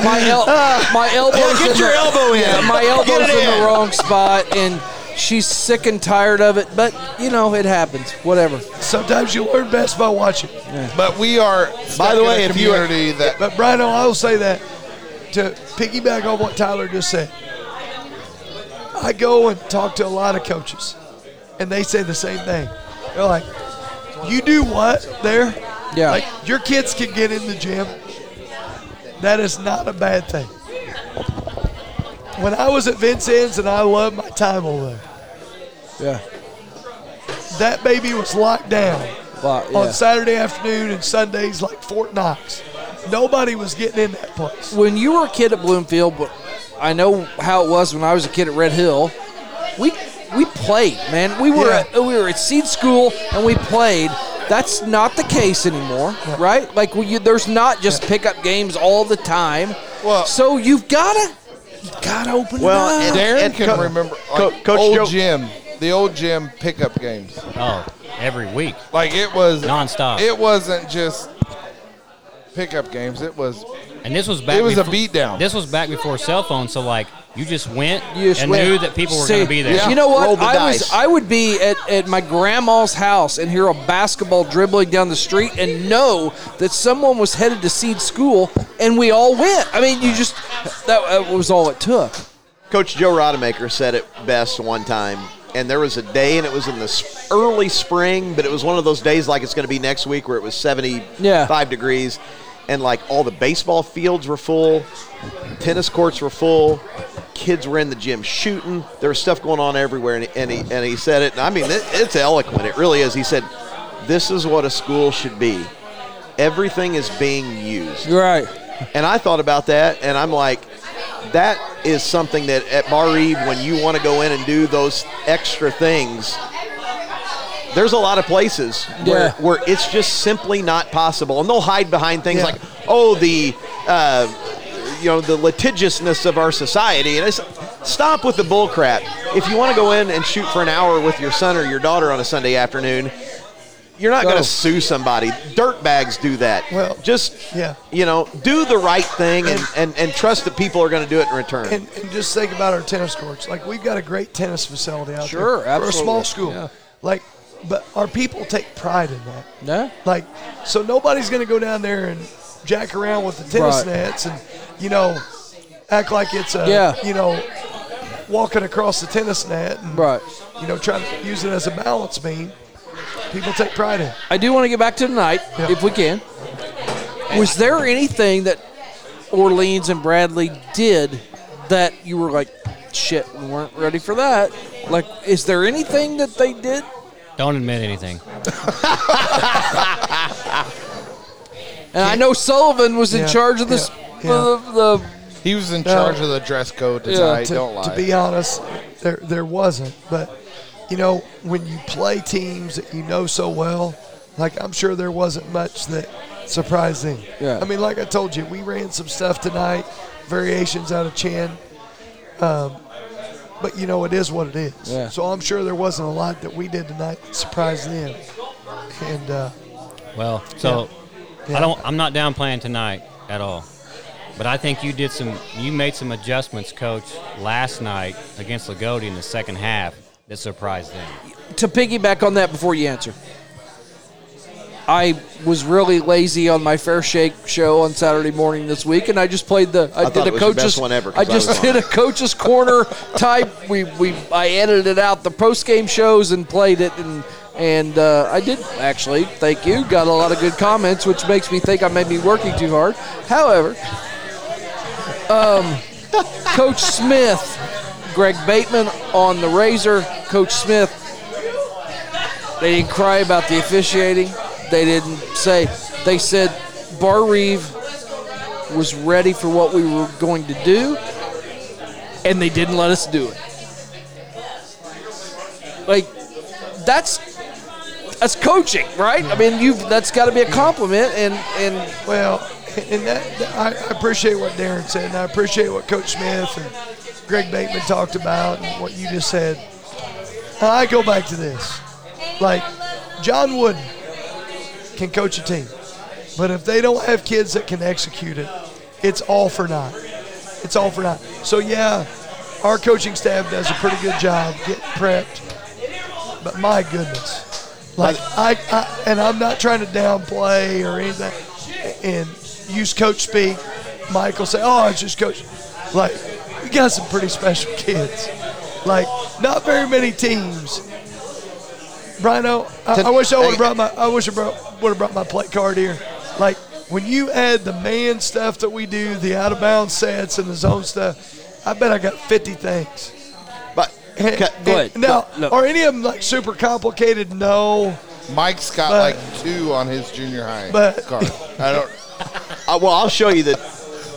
Speaker 1: My el- my elbows
Speaker 3: Yeah, get
Speaker 1: in
Speaker 3: your
Speaker 1: the,
Speaker 3: elbow in.
Speaker 1: Yeah, my elbows in
Speaker 3: in.
Speaker 1: the wrong spot, and she's sick and tired of it. But you know, it happens. Whatever.
Speaker 7: sometimes you learn best by watching.
Speaker 2: But we are.
Speaker 3: By the way,
Speaker 2: in a
Speaker 3: if you-
Speaker 2: community that
Speaker 7: But Brian, I will say that to piggyback on what Tyler just said. I go and talk to a lot of coaches, and they say the same thing. They're like, "You do what there?
Speaker 1: Yeah.
Speaker 7: Like your kids can get in the gym. That is not a bad thing." When I was at Vincennes, and I loved my time over there,
Speaker 1: Yeah.
Speaker 7: that baby was locked down.
Speaker 1: Yeah.
Speaker 7: on Saturday afternoon and Sundays like Fort Knox. Nobody was getting in that place.
Speaker 1: when you were a kid at Bloomfield, but I know how it was when I was a kid at Red Hill. we we played, man. We were
Speaker 7: Yeah.
Speaker 1: at, we were at seed school and we played. That's not the case anymore, right? Like we, you, there's not just pickup games all the time.
Speaker 2: Well-
Speaker 1: so you've gotta you gotta open
Speaker 3: Well,
Speaker 1: it up.
Speaker 3: and-
Speaker 2: Darren
Speaker 3: and
Speaker 2: can
Speaker 3: Co-
Speaker 2: remember
Speaker 3: Co-
Speaker 2: like,
Speaker 3: Coach
Speaker 2: old
Speaker 3: Joe-
Speaker 2: gym, the old gym pickup games.
Speaker 6: Oh, every week.
Speaker 2: Like it was
Speaker 6: Nonstop.
Speaker 2: It wasn't just pickup games. It was
Speaker 6: And this was back.
Speaker 2: It was a beatdown.
Speaker 6: This was back before cell phones, so like you just went
Speaker 1: You just
Speaker 6: and
Speaker 1: went-
Speaker 6: knew that people were going to be there.
Speaker 2: Yeah.
Speaker 1: You know what? I
Speaker 3: dice.
Speaker 1: was I would be at, at my grandma's house and hear a basketball dribbling down the street and know that someone was headed to seed school and we all went. I mean, you just that, that was all it took.
Speaker 3: Coach Joe Rodemaker said it best one time, and there was a day, and it was in the early spring, but it was one of those days like it's going to be next week where it was 75
Speaker 1: Yeah.
Speaker 3: degrees, and like all the baseball fields were full, tennis courts were full, kids were in the gym shooting. There was stuff going on everywhere, and he, and he, and he said it, and I mean, it, it's eloquent. It really is. He said, This is what a school should be. Everything is being used.
Speaker 1: You're right.
Speaker 3: And I thought about that, and I'm like, that is something that at Barr-Reeve, when you want to go in and do those extra things, there's a lot of places where,
Speaker 1: Yeah.
Speaker 3: where it's just simply not possible. And they'll hide behind things
Speaker 7: Yeah.
Speaker 3: like, oh, the, uh, you know, the litigiousness of our society. And it's, stop with the bull crap. If you want to go in and shoot for an hour with your son or your daughter on a Sunday afternoon, you're not going to sue somebody. Dirt bags do that.
Speaker 7: Well,
Speaker 3: just
Speaker 7: yeah.
Speaker 3: you know, do the right thing and, and, and trust that people are going to do it in return.
Speaker 7: And, and just think about our tennis courts. Like we've got a great tennis facility out
Speaker 1: Sure,
Speaker 7: there for a small school.
Speaker 1: Yeah.
Speaker 7: Like, but our people take pride in that.
Speaker 1: No?
Speaker 7: Like, so nobody's going to go down there and jack around with the tennis
Speaker 1: Right.
Speaker 7: nets and, you know, act like it's a,
Speaker 1: Yeah.
Speaker 7: you know, walking across the tennis net and,
Speaker 1: Right.
Speaker 7: you know, trying to use it as a balance beam. People take pride in. it.
Speaker 1: I do want to get back to tonight,
Speaker 7: Yeah.
Speaker 1: if we can. Was there anything that Orleans and Bradley did that you were like, shit, we weren't ready for that? Like, is there anything that they did?
Speaker 6: Don't admit anything.
Speaker 1: And I know Sullivan was in
Speaker 7: Yeah,
Speaker 1: charge of this.
Speaker 7: yeah, yeah.
Speaker 1: The, the,
Speaker 2: he was in charge of the dress code tonight.
Speaker 7: to,
Speaker 2: don't lie.
Speaker 7: to be honest, there there wasn't. But you know, when you play teams that you know so well, like I'm sure there wasn't much that surprised them.
Speaker 1: Yeah.
Speaker 7: I mean, like I told you, we ran some stuff tonight, variations out of Chan. Um, but you know, it is what it is.
Speaker 1: Yeah.
Speaker 7: So I'm sure there wasn't a lot that we did tonight that surprised them. And uh,
Speaker 6: Well, so
Speaker 7: Yeah.
Speaker 6: I don't. I'm not downplaying tonight at all. But I think you did some. You made some adjustments, coach, last night against Loogootee in the second half that surprised them.
Speaker 1: to piggyback on that before you answer, I was really lazy on my Fair Shake show on Saturday morning this week, and I just played the. I,
Speaker 3: I
Speaker 1: did a
Speaker 3: it was your
Speaker 1: coach's
Speaker 3: ever,
Speaker 1: I
Speaker 3: I
Speaker 1: just
Speaker 3: on
Speaker 1: did a coach's corner type. We we I edited out the post game shows and played it, and and uh, I did actually. Thank you. Got a lot of good comments, which makes me think I may be working too hard. However, um, Coach Smith, Greg Bateman on the Razor. Coach Smith they didn't cry about the officiating. They didn't say. They said Barr-Reeve was ready for what we were going to do, and they didn't let us do it. Like that's that's coaching, right? I mean, you have that's got to be a compliment, and and
Speaker 7: Well, and that- I I appreciate what Darren said, and I appreciate what Coach Smith and Greg Bateman talked about, and what you just said. I go back to this, like John Wooden can coach a team, but if they don't have kids that can execute it, it's all for naught. It's all for naught. So yeah, our coaching staff does a pretty good job getting prepped, but my goodness, like I, I and I'm not trying to downplay or anything, and use coach speak. Michael say, "Oh, it's just coach." Like we got some pretty special kids. Like not very many teams. Bryno, I, I wish I would have brought my. I wish I would have brought my plate card here. Like when you add the man stuff that we do, the out of bounds sets and the zone stuff, I bet I got 50 things.
Speaker 3: but
Speaker 7: And-
Speaker 3: cut-
Speaker 1: Go ahead.
Speaker 7: Now,
Speaker 1: Look.
Speaker 7: are any of them like super complicated? No.
Speaker 2: Mike's got
Speaker 7: But-
Speaker 2: like two on his junior high
Speaker 7: But-
Speaker 2: card. I don't.
Speaker 3: uh, well, I'll show you that.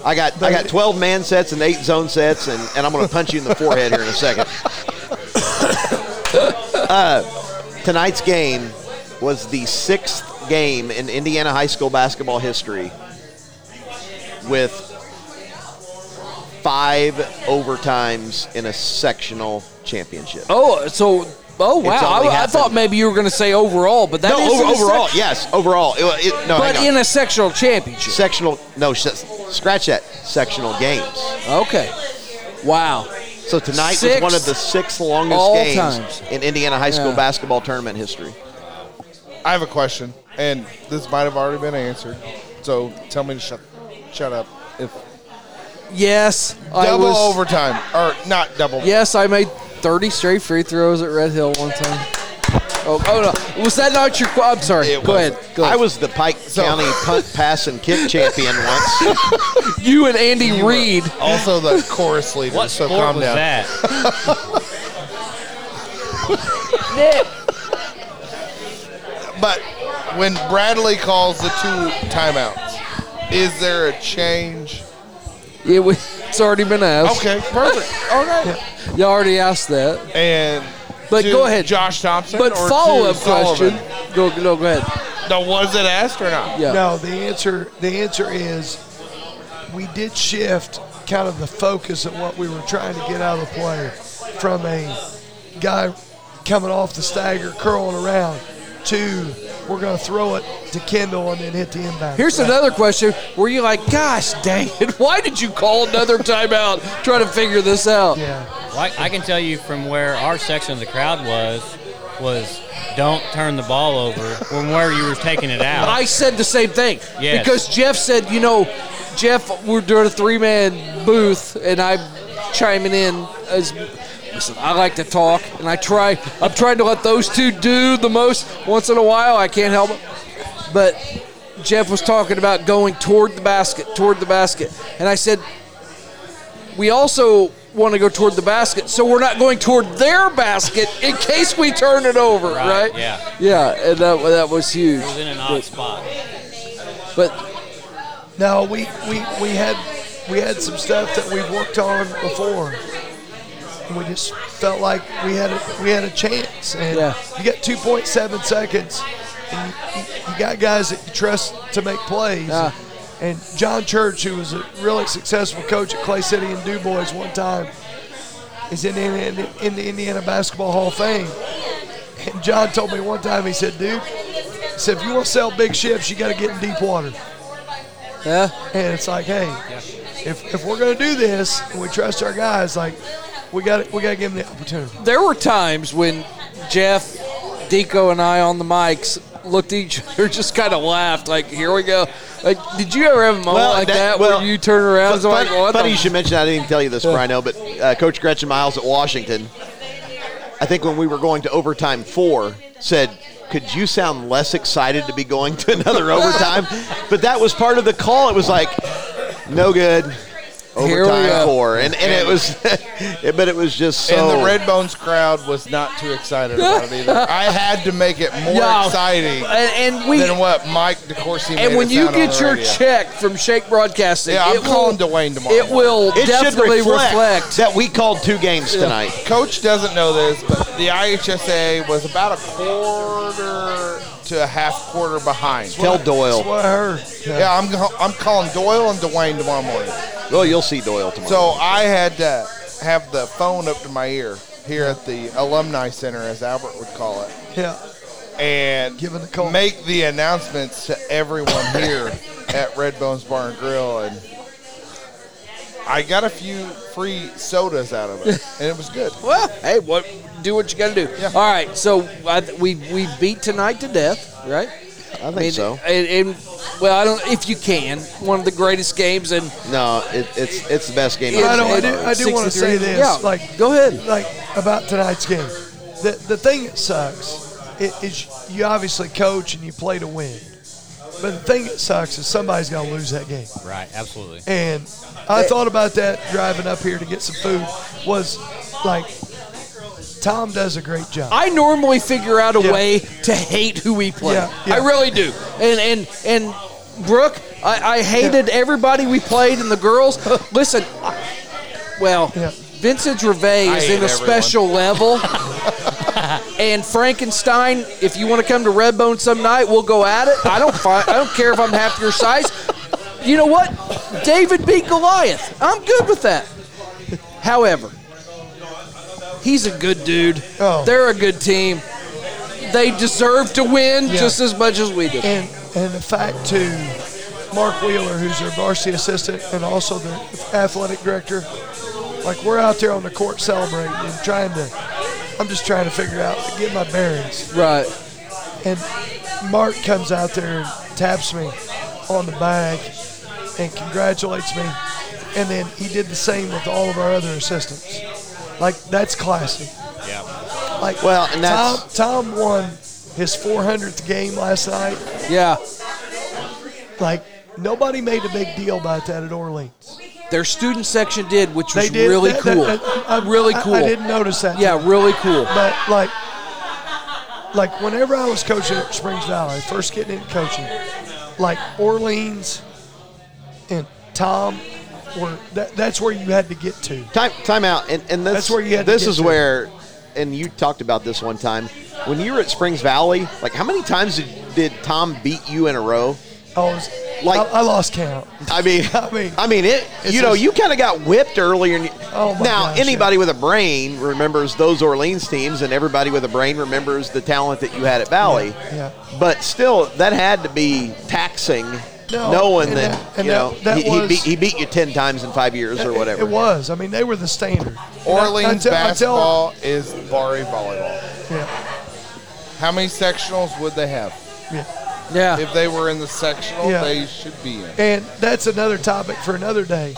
Speaker 3: I got I got 12 man sets and eight zone sets, and, and I'm going to punch you in the forehead here in a second. Tonight's game was the sixth game in Indiana high school basketball history with five overtimes in a sectional championship.
Speaker 1: Oh, so oh wow! I, I thought maybe you were going to say overall, but that
Speaker 3: no,
Speaker 1: is
Speaker 3: over, overall, yes, overall. It, it, no,
Speaker 1: but in a sectional championship.
Speaker 3: sectional, no, sh- scratch that. Sectional games.
Speaker 1: okay. Wow.
Speaker 3: So tonight
Speaker 1: Six
Speaker 3: was one of the six longest
Speaker 1: all
Speaker 3: games
Speaker 1: times.
Speaker 3: in Indiana high school
Speaker 1: Yeah.
Speaker 3: basketball tournament history.
Speaker 2: I have a question, and this might have already been answered. So tell me to shut shut up. If
Speaker 1: Yes, I
Speaker 2: double
Speaker 1: was.
Speaker 2: overtime or not double.
Speaker 1: Yes, I made 30 straight free throws at Red Hill one time. Oh, oh no. Was that not your? qu- I'm sorry.
Speaker 3: It
Speaker 1: Go ahead. Go
Speaker 3: I was the Pike County punt, pass, and kick champion once.
Speaker 1: you and Andy Reid.
Speaker 2: Also the chorus leader.
Speaker 6: What
Speaker 2: so
Speaker 6: sport
Speaker 2: calm
Speaker 6: was
Speaker 2: down.
Speaker 6: that?
Speaker 2: But when Bradley calls the two timeouts, is there a change?
Speaker 1: It was, it's already been asked.
Speaker 2: Okay, perfect. Okay.
Speaker 1: Y'all already asked that.
Speaker 2: And
Speaker 1: But
Speaker 2: to
Speaker 1: go ahead.
Speaker 2: Josh Thompson.
Speaker 1: But
Speaker 2: or
Speaker 1: follow
Speaker 2: to
Speaker 1: up question.
Speaker 2: Sullivan?
Speaker 1: Go, no, go ahead.
Speaker 2: No, was it asked or not?
Speaker 1: Yeah.
Speaker 7: No, the answer the answer is we did shift kind of the focus of what we were trying to get out of the player from a guy coming off the stagger, curling around, to we're going to throw it to Kendall and then hit the inbound.
Speaker 1: Here's another question. Were you like, gosh dang it, why did you call another timeout trying to figure this out?
Speaker 7: Yeah.
Speaker 6: Well, I, I can tell you from where our section of the crowd was, was don't turn the ball over from where you were taking it out.
Speaker 1: I said the same thing.
Speaker 6: Yes.
Speaker 1: Because Jeff said, you know, Jeff, we're doing a three man booth, and I'm chiming in as. Listen, I like to talk, and I try. I'm trying to let those two do the most once in a while. I can't help it. But Jeff was talking about going toward the basket, toward the basket, and I said, we also want to go toward the basket, so we're not going toward their basket in case we turn it over, right?
Speaker 6: Right, yeah.
Speaker 1: Yeah, and that that was huge.
Speaker 6: It was in an odd spot.
Speaker 1: But
Speaker 7: No, we, we, we had we had some stuff that we've worked on before. And we just felt like we had a, we had a chance. And
Speaker 1: Yeah.
Speaker 7: you got 2.7 seconds, and you, you got guys that you trust to make plays.
Speaker 1: Yeah.
Speaker 7: And John Church, who was a really successful coach at Clay City and Dubois one time, is in, in, in the Indiana Basketball Hall of Fame. And John told me one time, he said, dude, he said, if you want to sell big ships, you got to get in deep water.
Speaker 1: yeah,
Speaker 7: And it's like, hey, if, if we're gonna do this and we trust our guys, like we got we got to give them the opportunity.
Speaker 1: there were times when Jeff, Deco, and I on the mics looked at each other, just kind of laughed, like, "Here we go." Like, did you ever have a moment
Speaker 3: Well,
Speaker 1: like
Speaker 3: that-
Speaker 1: that,
Speaker 3: well,
Speaker 1: where you turn around and
Speaker 3: Fun-
Speaker 1: like, "What
Speaker 3: funny
Speaker 1: the
Speaker 3: you should mention that. I didn't even tell you this, Bryno, but uh, Coach Gretchen Miles at Washington, I think when we were going to overtime four, said, "Could you sound less excited to be going to another overtime?" But that was part of the call. It was like, "No good."
Speaker 1: Here we
Speaker 3: Overtime
Speaker 1: go.
Speaker 3: four, and and it was, but it was just so.
Speaker 2: And the Red Bones crowd was not too excited about it either. I had to make it more
Speaker 1: Yeah.
Speaker 2: exciting
Speaker 1: And, and we
Speaker 2: than what Mike DeCourcy made
Speaker 1: and when
Speaker 2: it
Speaker 1: you get your
Speaker 2: radio.
Speaker 1: check from Shake Broadcasting,
Speaker 2: Yeah, I'm
Speaker 1: it
Speaker 2: calling
Speaker 1: will,
Speaker 2: Dwayne tomorrow.
Speaker 1: It will
Speaker 3: it
Speaker 1: definitely
Speaker 3: reflect,
Speaker 1: reflect.
Speaker 3: that we called two games tonight.
Speaker 2: Coach doesn't know this, but the IHSA was about a quarter to a half quarter behind.
Speaker 3: Tell Doyle.
Speaker 7: That's what
Speaker 2: Yeah, I'm I'm calling Doyle and Dwayne tomorrow morning.
Speaker 3: Well, you'll see Doyle tomorrow.
Speaker 2: So I had to have the phone up to my ear here at the alumni center, as Albert would call it,
Speaker 7: Yeah.
Speaker 2: and
Speaker 7: Giving the call.
Speaker 2: make the announcements to everyone here at Red Bones Bar and Grill, and I got a few free sodas out of it, and it was good.
Speaker 1: Well, hey, what do what you got to do.
Speaker 2: Yeah.
Speaker 1: All right, so I, we we beat tonight to death, right?
Speaker 3: I think so.
Speaker 1: And, and well, I don't if you can one of the greatest games and
Speaker 3: No, it, it's it's the best game.
Speaker 1: It-
Speaker 7: I, don't, I do, I do want to say this.
Speaker 1: Yeah,
Speaker 7: Like,
Speaker 1: go ahead.
Speaker 7: Like about tonight's game, the the thing that sucks is you obviously coach and you play to win, but the thing that sucks is somebody's going to lose that game.
Speaker 6: Right, absolutely.
Speaker 7: And I thought about that driving up here to get some food. Was like Tom does a great job.
Speaker 1: I normally figure out a
Speaker 7: Yeah.
Speaker 1: way to hate who we play.
Speaker 7: Yeah, yeah.
Speaker 1: I really do. And and and Brooke, I, I hated everybody we played and the girls. Listen, I- well,
Speaker 7: Yeah.
Speaker 1: Vincent Gervais is in a
Speaker 2: everyone.
Speaker 1: special level. And Frankenstein, if you want to come to Redbone some night, we'll go at it. I don't fi- I don't care if I'm half your size. You know what? David beat Goliath. I'm good with that. However, he's a good dude.
Speaker 7: Oh.
Speaker 1: They're a good team. They deserve to win
Speaker 7: Yeah.
Speaker 1: just as much as we do.
Speaker 7: And and the fact too, Mark Wheeler, who's their varsity assistant and also the athletic director, like we're out there on the court celebrating and trying to. I'm just trying to figure out get my bearings.
Speaker 1: right.
Speaker 7: And Mark comes out there and taps me on the back and congratulates me. And then he did the same with all of our other assistants. Like that's classic.
Speaker 6: Yeah.
Speaker 7: Like
Speaker 3: Well, and that's-
Speaker 7: Tom, Tom won his 400th game last night.
Speaker 1: Yeah.
Speaker 7: Like nobody made a big deal about that at Orleans.
Speaker 1: Their student section did, which was
Speaker 7: did
Speaker 1: really
Speaker 7: that-
Speaker 1: cool.
Speaker 7: that- that- I-
Speaker 1: really
Speaker 7: I-
Speaker 1: cool.
Speaker 7: I, didn't notice that.
Speaker 1: yeah, really cool.
Speaker 7: But like, like whenever I was coaching at Springs Valley, first getting into coaching, like Orleans and Tom that, that's where you had to get to.
Speaker 3: Time, time out, and, and this,
Speaker 7: That's where you had to
Speaker 3: this is
Speaker 7: to.
Speaker 3: where, and you talked about this one time when you were at Springs Valley. Like, how many times did, did Tom beat you in a row?
Speaker 7: I was
Speaker 3: Like-
Speaker 7: I, I lost count.
Speaker 3: I mean,
Speaker 7: I mean,
Speaker 3: I mean it. You know,
Speaker 7: just-
Speaker 3: you kind of got whipped earlier. In,
Speaker 7: Oh,
Speaker 3: now,
Speaker 7: gosh,
Speaker 3: anybody with a brain remembers those Orleans teams, and everybody with a brain remembers the talent that you had at Valley.
Speaker 7: yeah.
Speaker 3: But still, that had to be taxing,
Speaker 7: No,
Speaker 3: knowing
Speaker 7: and
Speaker 3: that,
Speaker 7: that-
Speaker 3: you know
Speaker 7: that- that
Speaker 3: he, he, beat, he beat you ten times in five years or whatever.
Speaker 7: It, was. I mean, they were the standard. And I- I
Speaker 2: Orleans
Speaker 7: tell- I tell-
Speaker 2: basketball is Bari volleyball.
Speaker 7: yeah,
Speaker 2: How many sectionals would they have?
Speaker 7: yeah.
Speaker 1: Yeah.
Speaker 2: If they were in the sectional,
Speaker 7: Yeah.
Speaker 2: they should be in.
Speaker 7: And that's another topic for another day.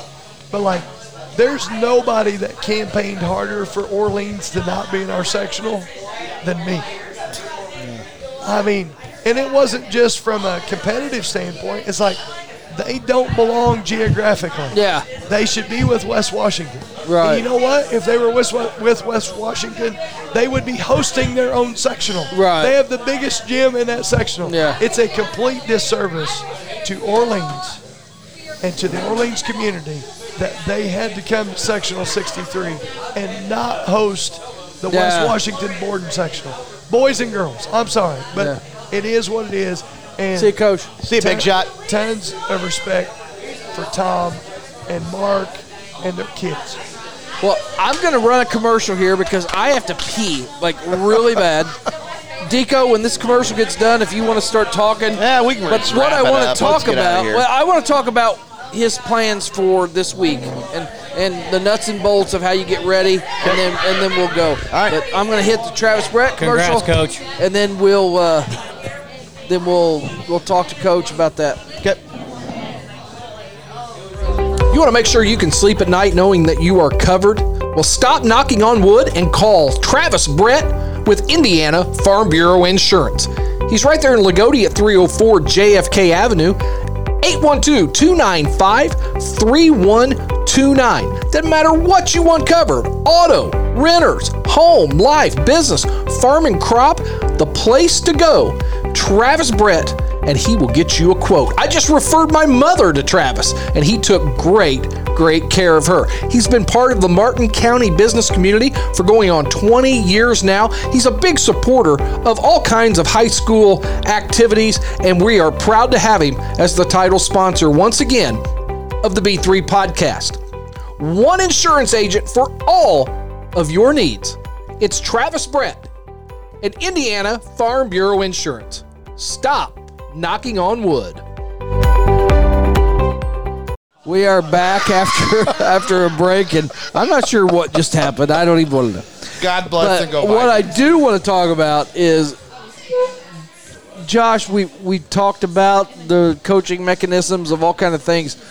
Speaker 7: But like, there's nobody that campaigned harder for Orleans to not be in our sectional than me. I mean, and it wasn't just from a competitive standpoint. It's like they don't belong geographically.
Speaker 1: Yeah.
Speaker 7: They should be with West Washington.
Speaker 1: Right.
Speaker 7: And you know what? If they were with, with West Washington, they would be hosting their own sectional.
Speaker 1: Right.
Speaker 7: They have the biggest gym in that sectional.
Speaker 1: Yeah.
Speaker 7: It's a complete disservice to Orleans and to the Orleans community that they had to come to sectional 63 and not host the
Speaker 1: Yeah.
Speaker 7: West Washington Borden sectional. Boys and girls, I'm sorry, but
Speaker 1: Yeah.
Speaker 7: It is what it is. And
Speaker 1: See, Coach.
Speaker 3: See you, big shot.
Speaker 7: Tons of respect for Tom and Mark and their kids.
Speaker 1: Well, I'm going to run a commercial here because I have to pee like really bad. Deco, when this commercial gets done, if you want to start talking,
Speaker 3: Yeah, we can
Speaker 1: But what I want to talk about, well, I want to talk about his plans for this week and and the nuts and bolts of how you get ready, and then and then we'll go. All
Speaker 3: right.
Speaker 1: But I'm going to hit the Travis Brett commercial,
Speaker 6: Congrats, Coach.
Speaker 1: and then we'll uh, then we'll we'll talk to Coach about that.
Speaker 3: Okay.
Speaker 1: You want to make sure you can sleep at night knowing that you are covered? Well, stop knocking on wood and call Travis Brett with Indiana Farm Bureau Insurance. He's right there in Loogootee at 304 JFK Avenue, 812 295 3129. Doesn't matter what you want covered auto, renters, home, life, business, farm and crop, the place to go. Travis Brett and he will get you a quote. I just referred my mother to Travis, and he took great, great care of her. He's been part of the Martin County business community for going on 20 years now. He's a big supporter of all kinds of high school activities, and we are proud to have him as the title sponsor once again of the B3 podcast. One insurance agent for all of your needs. It's Travis Brett at Indiana Farm Bureau Insurance. Stop knocking on wood. We are back after after a break, and I'm not sure what just happened. I don't even want to know.
Speaker 2: God bless and
Speaker 1: But what I do want to talk about is, Josh. We we talked about the coaching mechanisms of all kind of things.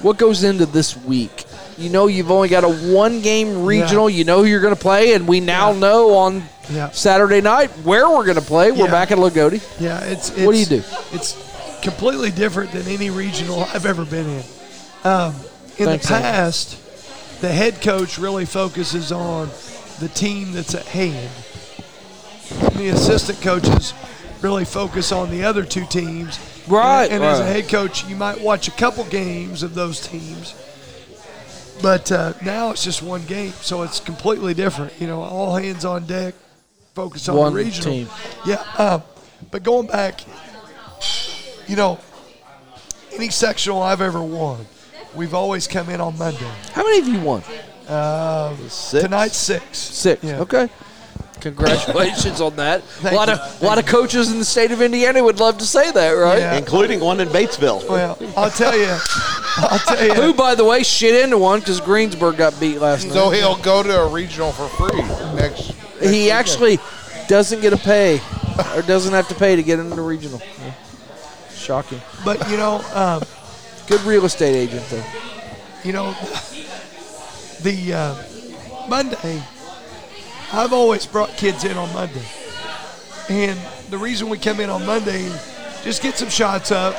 Speaker 1: What goes into this week? You know, you've only got a one game regional. You know who you're going to play, and we now know on
Speaker 7: Yeah.
Speaker 1: Saturday night where we're going to play. We're
Speaker 7: Yeah.
Speaker 1: back at Loogootee.
Speaker 7: Yeah, it's, it's
Speaker 1: What do you do?
Speaker 7: It's completely different than any regional I've ever been in. Um, in
Speaker 1: Thanks,
Speaker 7: the past, the head coach really focuses on the team that's at hand. And the assistant coaches really focus on the other two teams.
Speaker 1: Right,
Speaker 7: And, and as a head coach, you might watch a couple games of those teams. But uh, now it's just one game, so it's completely different. You know, all hands on deck. focus on
Speaker 1: One
Speaker 7: the regional.
Speaker 1: team.
Speaker 7: Yeah, um, but going back, you know, any sectional I've ever won, we've always come in on Monday.
Speaker 1: How many of you won?
Speaker 3: Six.
Speaker 7: Tonight's six.
Speaker 1: Six.
Speaker 7: Yeah.
Speaker 1: Okay. Congratulations on that. A lot
Speaker 7: you.
Speaker 1: of lot of coaches in the state of Indiana would love to say that, right?
Speaker 7: Yeah.
Speaker 3: including one in Batesville.
Speaker 7: Well, I'll tell you, I'll tell you.
Speaker 1: Who, by the way, shit into one because Greensburg got beat last night.
Speaker 2: So he'll go to a regional for free next. next
Speaker 1: He
Speaker 2: weekend.
Speaker 1: actually doesn't get a pay or doesn't have to pay to get into the regional. Yeah. Shocking.
Speaker 7: But you know, um,
Speaker 1: Good real estate agent though.
Speaker 7: you know, the uh, Monday, I've always brought kids in on Monday. And the reason we come in on Monday, just get some shots up,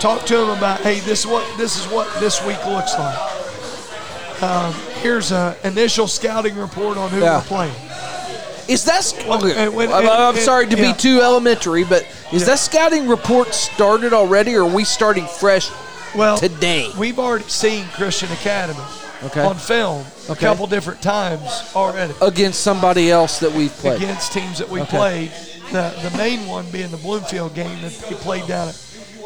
Speaker 7: talk to them about, hey, this is what this is what this week looks like. Um, here's an initial scouting report on who
Speaker 1: Yeah.
Speaker 7: we're playing.
Speaker 1: Is that? Okay.
Speaker 7: and when-
Speaker 1: I'm, I'm
Speaker 7: and-
Speaker 1: sorry to
Speaker 7: yeah.
Speaker 1: be too elementary, but is
Speaker 7: Yeah.
Speaker 1: that scouting report started already, or are we starting fresh
Speaker 7: Well,
Speaker 1: today?
Speaker 7: we've already seen Christian Academy
Speaker 1: Okay.
Speaker 7: on film a couple different times already.
Speaker 1: against somebody else that we've played?
Speaker 7: against teams that we
Speaker 1: Okay.
Speaker 7: played. The the main one being the Bloomfield game that they played down at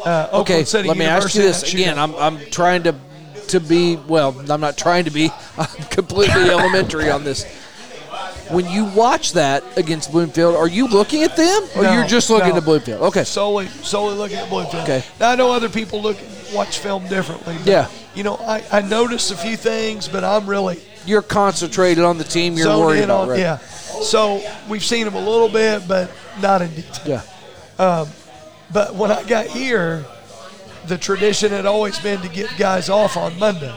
Speaker 7: uh, Oakland
Speaker 1: Okay,
Speaker 7: City
Speaker 1: let me ask you this again. I'm, I'm trying to to be well. I'm not trying to be. I'm completely elementary on this. When you watch that against Bloomfield, are you looking at them, or
Speaker 7: No,
Speaker 1: you're just looking
Speaker 7: no.
Speaker 1: at Bloomfield? Okay,
Speaker 7: solely solely looking at Bloomfield.
Speaker 1: Okay.
Speaker 7: Now I know other people look watch film differently. but,
Speaker 1: Yeah.
Speaker 7: You know, I, I noticed a few things, but I'm really
Speaker 1: you're concentrated on the team you're worried
Speaker 7: in
Speaker 1: about,
Speaker 7: on
Speaker 1: right?
Speaker 7: yeah. So we've seen them a little bit, but not in detail.
Speaker 1: Yeah.
Speaker 7: Um, but when I got here, the tradition had always been to get guys off on Monday.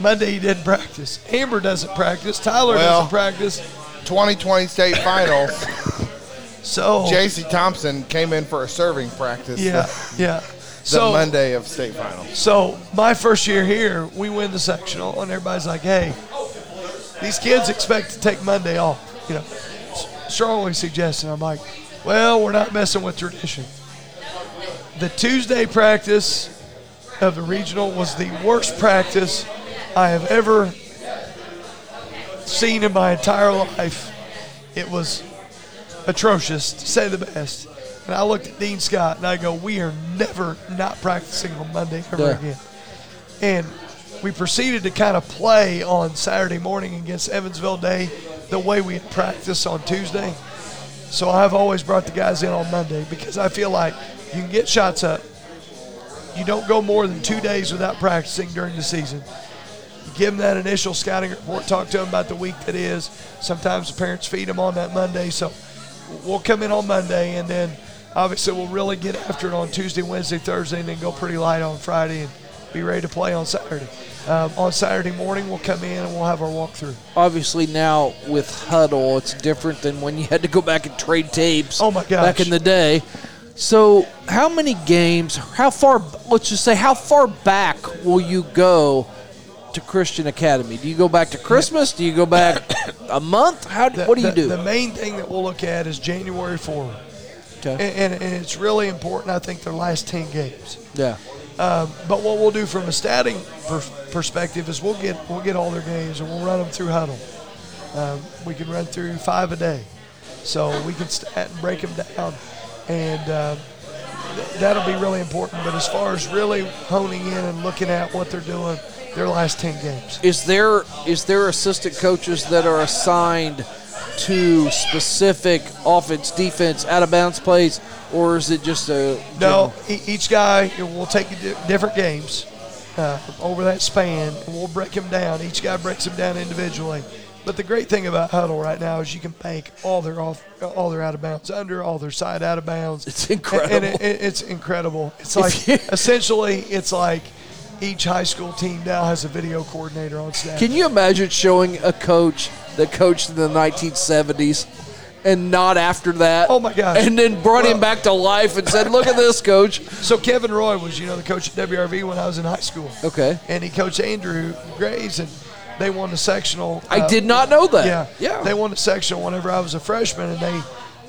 Speaker 7: Monday he didn't practice. Amber doesn't practice. Tyler
Speaker 2: Well-
Speaker 7: doesn't practice.
Speaker 2: 2020 state finals.
Speaker 7: So
Speaker 2: J.C. Thompson came in for a serving practice.
Speaker 7: yeah, yeah.
Speaker 2: The
Speaker 7: So
Speaker 2: Monday of state finals.
Speaker 7: so my first year here, we win the sectional, and everybody's like, "Hey, these kids expect to take Monday off." You know, strongly suggesting. I'm like, "Well, we're not messing with tradition." The Tuesday practice of the regional was the worst practice I have ever seen in my entire life. It was atrocious, to say the best. And I looked at Dean Scott and I go, we are never not practicing on Monday ever
Speaker 1: Yeah.
Speaker 7: again. And we proceeded to kind of play on Saturday morning against Evansville Day the way we had practiced on Tuesday. So I've always brought the guys in on Monday because I feel like you can get shots up. You don't go more than two days without practicing during the season. You give them that initial scouting report, talk to them about the week that is. Sometimes the parents feed them on that Monday. So we'll come in on Monday and then obviously we'll really get after it on Tuesday, Wednesday, Thursday, and then go pretty light on Friday and be ready to play on Saturday. Um, on Saturday morning, we'll come in and we'll have our walkthrough.
Speaker 1: Obviously, now with Hudl, it's different than when you had to go back and trade tapes.
Speaker 7: Oh, my gosh.
Speaker 1: Back in the day. So, how many games? How far? Let's just say, how far back will you go to Christian Academy? Do you go back to Christmas? Do you go back a month? How?
Speaker 7: The-
Speaker 1: what do you do?
Speaker 7: The main thing that we'll look at is January forward.
Speaker 1: Okay.
Speaker 7: And, and, and it's really important, I think, their last 10 games.
Speaker 1: yeah.
Speaker 7: But what we'll do from a statting per- perspective is we'll get we'll get all their games and we'll run them through Hudl. Um, we can run through five a day, so we can stat and break them down, and um, th- that'll be really important. But as far as really honing in and looking at what they're doing, their last ten games.
Speaker 1: Is there is there assistant coaches that are assigned to specific offense, defense, out of bounds plays, or is it just a
Speaker 7: No, each guy will take different games uh, over that span, and we'll break them down. Each guy breaks them down individually. But the great thing about Hudl right now is you can bank all their off, all their out of bounds under, all their side out of bounds.
Speaker 1: It's incredible.
Speaker 7: and it, it- it's incredible. It's like essentially, it's like each high school team now has a video coordinator on staff.
Speaker 1: Can you imagine showing a coach that coached in the 1970s and not after that?
Speaker 7: Oh, my gosh.
Speaker 1: And then brought him back to life and said, "Look at this, coach."
Speaker 7: So Kevin Roy was, you know, the coach at WRV when I was in high school.
Speaker 1: Okay.
Speaker 7: And he coached Andrew Grays, and they won the sectional.
Speaker 1: I
Speaker 7: uh,
Speaker 1: did not know that.
Speaker 7: Yeah,
Speaker 1: Yeah.
Speaker 7: They won the sectional whenever I was a freshman, and they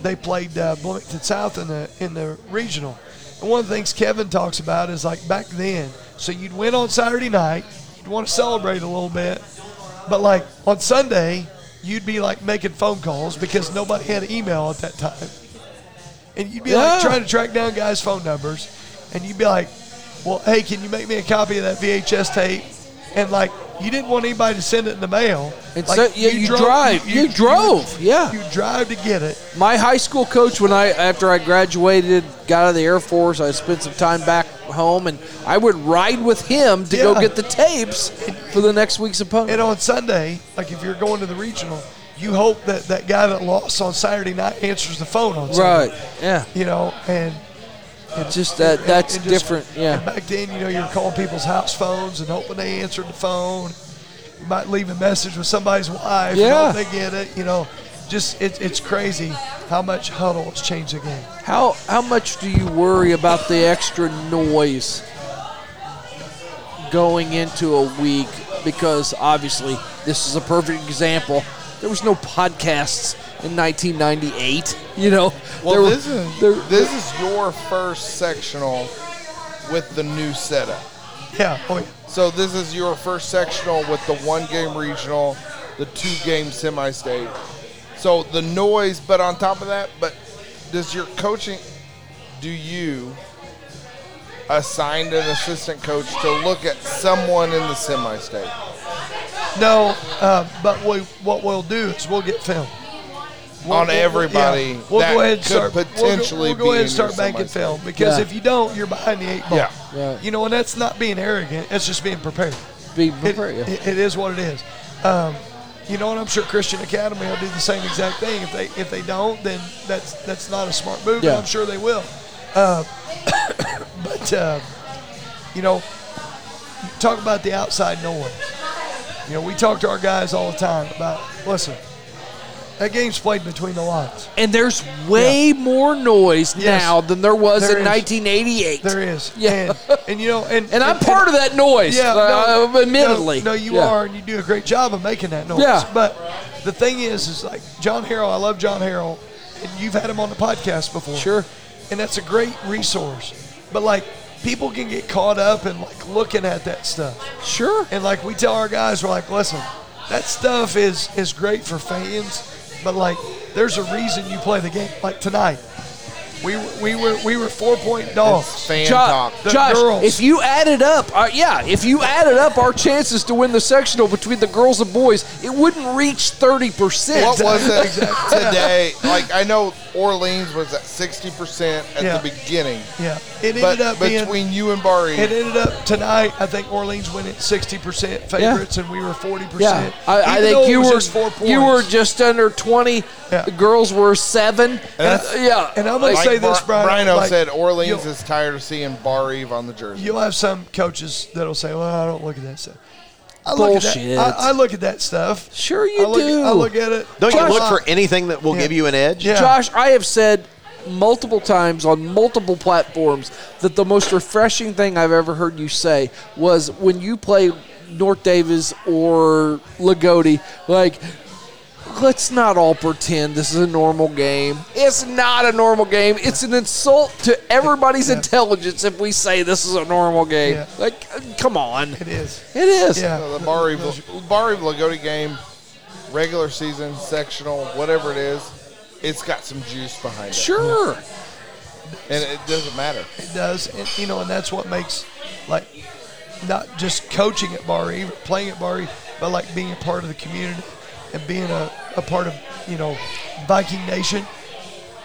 Speaker 7: they played uh, Bloomington South in the in the regional. And one of the things Kevin talks about is like back then. So you'd win on Saturday night, you'd want to celebrate a little bit, but like on Sunday, you'd be like making phone calls because nobody had email at that time, and you'd be
Speaker 1: Yeah.
Speaker 7: like trying to track down guys' phone numbers, and you'd be like, "Well, hey, can you make me a copy of that VHS tape?" And like you didn't want anybody to send it in the mail.
Speaker 1: And
Speaker 7: like,
Speaker 1: so- yeah, you drive. You drove, yeah.
Speaker 7: You drive to get it.
Speaker 1: My high school coach, when I after I graduated, got out of the Air Force, I spent some time back home, and I would ride with him to go get the tapes for the next week's opponent.
Speaker 7: And on Sunday, like if you're going to the regional, you hope that that guy that lost on Saturday night answers the phone on Sunday.
Speaker 1: Right? Yeah.
Speaker 7: You know, and
Speaker 1: It's just that that's
Speaker 7: and just-
Speaker 1: different. Yeah.
Speaker 7: back then, you know, you're calling people's house phones and hoping they answered the phone. You might leave a message with somebody's wife.
Speaker 1: Yeah.
Speaker 7: They get it. You know, just it, it's crazy how much Hudl has changed the game.
Speaker 1: How how much do you worry about the extra noise going into a week? Because obviously, this is a perfect example. There was no podcasts in 1998. You know,
Speaker 2: Well,
Speaker 1: There were-
Speaker 2: this is
Speaker 1: there-
Speaker 2: this is your first sectional with the new setup.
Speaker 7: Yeah. Oh, yeah.
Speaker 2: So this is your first sectional with the one game regional, the two game semi state. So the noise, but on top of that, but does your coaching, do you assign an assistant coach to look at someone in the semi state?
Speaker 7: No, uh, but we, what we'll do is we'll get film. We'll-
Speaker 2: On
Speaker 7: we'll-
Speaker 2: everybody
Speaker 7: yeah. We'll
Speaker 2: that
Speaker 7: go ahead and
Speaker 2: could
Speaker 7: start. we'll go-
Speaker 2: potentially
Speaker 7: we'll go,
Speaker 2: be
Speaker 7: ahead and start banking
Speaker 2: semi-state.
Speaker 7: film because
Speaker 1: Yeah.
Speaker 7: if you don't, you're behind the eight ball.
Speaker 2: Yeah.
Speaker 1: Right.
Speaker 7: You know, and that's not being arrogant. It's just being prepared.
Speaker 1: be
Speaker 7: It,
Speaker 1: prepared. yeah.
Speaker 7: it- it is what it is. Um, you know, and I'm sure Christian Academy will do the same exact thing. If they if they don't, then that's that's not a smart move.
Speaker 1: Yeah.
Speaker 7: And I'm sure they will. Uh, but uh, you know, talk about the outside noise. You know, we talk to our guys all the time about listen. That game's played between the lines.
Speaker 1: And there's way more noise
Speaker 7: Yes.
Speaker 1: now than there was
Speaker 7: There
Speaker 1: in
Speaker 7: is.
Speaker 1: 1988.
Speaker 7: There is.
Speaker 1: Yeah.
Speaker 7: And, and you know, and
Speaker 1: and I'm part of that noise.
Speaker 7: Yeah,
Speaker 1: uh,
Speaker 7: no,
Speaker 1: admittedly.
Speaker 7: No, no, you
Speaker 1: Yeah.
Speaker 7: are, and you do a great job of making that noise.
Speaker 1: Yeah.
Speaker 7: But the thing is, is like John Harrell. I love John Harrell, and you've had him on the podcast before.
Speaker 1: Sure.
Speaker 7: And that's a great resource. But like, people can get caught up in like looking at that stuff,
Speaker 1: Sure.
Speaker 7: and like we tell our guys, we're like, listen, that stuff is is great for fans, but like, there's a reason you play the game. Like tonight, we were we were we were four point dogs.
Speaker 2: Fan
Speaker 1: Jo-
Speaker 2: talk.
Speaker 7: The
Speaker 1: Josh,
Speaker 7: girls.
Speaker 1: if you added up, uh, yeah, if you added up our chances to win the sectional between the girls and boys, it wouldn't reach thirty percent.
Speaker 2: What was it today? Like I know Orleans was at sixty percent at
Speaker 7: Yeah.
Speaker 2: the beginning,
Speaker 7: Yeah, it
Speaker 2: but
Speaker 7: ended up being
Speaker 2: between you and Bari,
Speaker 7: It ended up tonight. I think Orleans went at sixty percent favorites, and we were forty
Speaker 1: Yeah,
Speaker 7: percent.
Speaker 1: I, I think you were
Speaker 7: four
Speaker 1: you were just under twenty.
Speaker 7: Yeah.
Speaker 1: The girls were seven.
Speaker 2: that's-
Speaker 1: Uh, yeah,
Speaker 7: And I'm gonna
Speaker 2: like
Speaker 7: say this,
Speaker 2: Bri-
Speaker 7: Brian.
Speaker 2: Bryno
Speaker 7: like,
Speaker 2: said, Orleans is tired of seeing Barr-Reeve on the jersey.
Speaker 7: You'll have some coaches that'll say, "Well, I don't look at that stuff." I look
Speaker 1: Bullshit.
Speaker 7: At that, I, I look at that stuff.
Speaker 1: sure you
Speaker 7: I look,
Speaker 1: do.
Speaker 7: I look at it.
Speaker 3: Don't you look for anything that will
Speaker 7: Yeah.
Speaker 3: give you an edge?
Speaker 7: Yeah.
Speaker 1: Josh, I have said multiple times on multiple platforms that the most refreshing thing I've ever heard you say was when you play North Daviess or Loogootee, like, let's not all pretend this is a normal game. It's not a normal game. It's an insult to everybody's intelligence if we say this is a normal game.
Speaker 7: Yeah.
Speaker 1: Like, come on.
Speaker 7: It is.
Speaker 1: It is.
Speaker 7: Yeah.
Speaker 2: So the Bar Eve, Bar Loogootee game, regular season, sectional, whatever it is, it's got some juice behind it,
Speaker 1: Sure.
Speaker 2: and it doesn't matter.
Speaker 7: It does, and, you know, and that's what makes like not just coaching at Bari, playing at Bari, but like being a part of the community and being a, a part of you know Viking Nation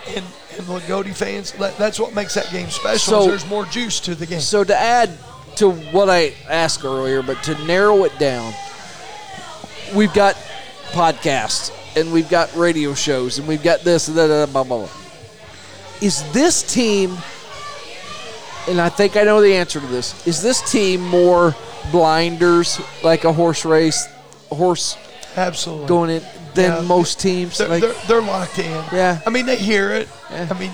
Speaker 7: and and Loogootee fans. That, that's what makes that game special.
Speaker 1: So-
Speaker 7: there's more juice to the game.
Speaker 1: So to add to what I asked earlier, but to narrow it down, we've got podcasts and we've got radio shows and we've got this and that, blah, blah, blah. Is this team, and I think I know the answer to this, is this team more blinders like a horse race, a horse
Speaker 7: Absolutely.
Speaker 1: going in than
Speaker 7: Yeah.
Speaker 1: most teams?
Speaker 7: They're,
Speaker 1: Like,
Speaker 7: they're, they're locked in.
Speaker 1: Yeah.
Speaker 7: I mean, they hear it.
Speaker 1: Yeah.
Speaker 7: I mean,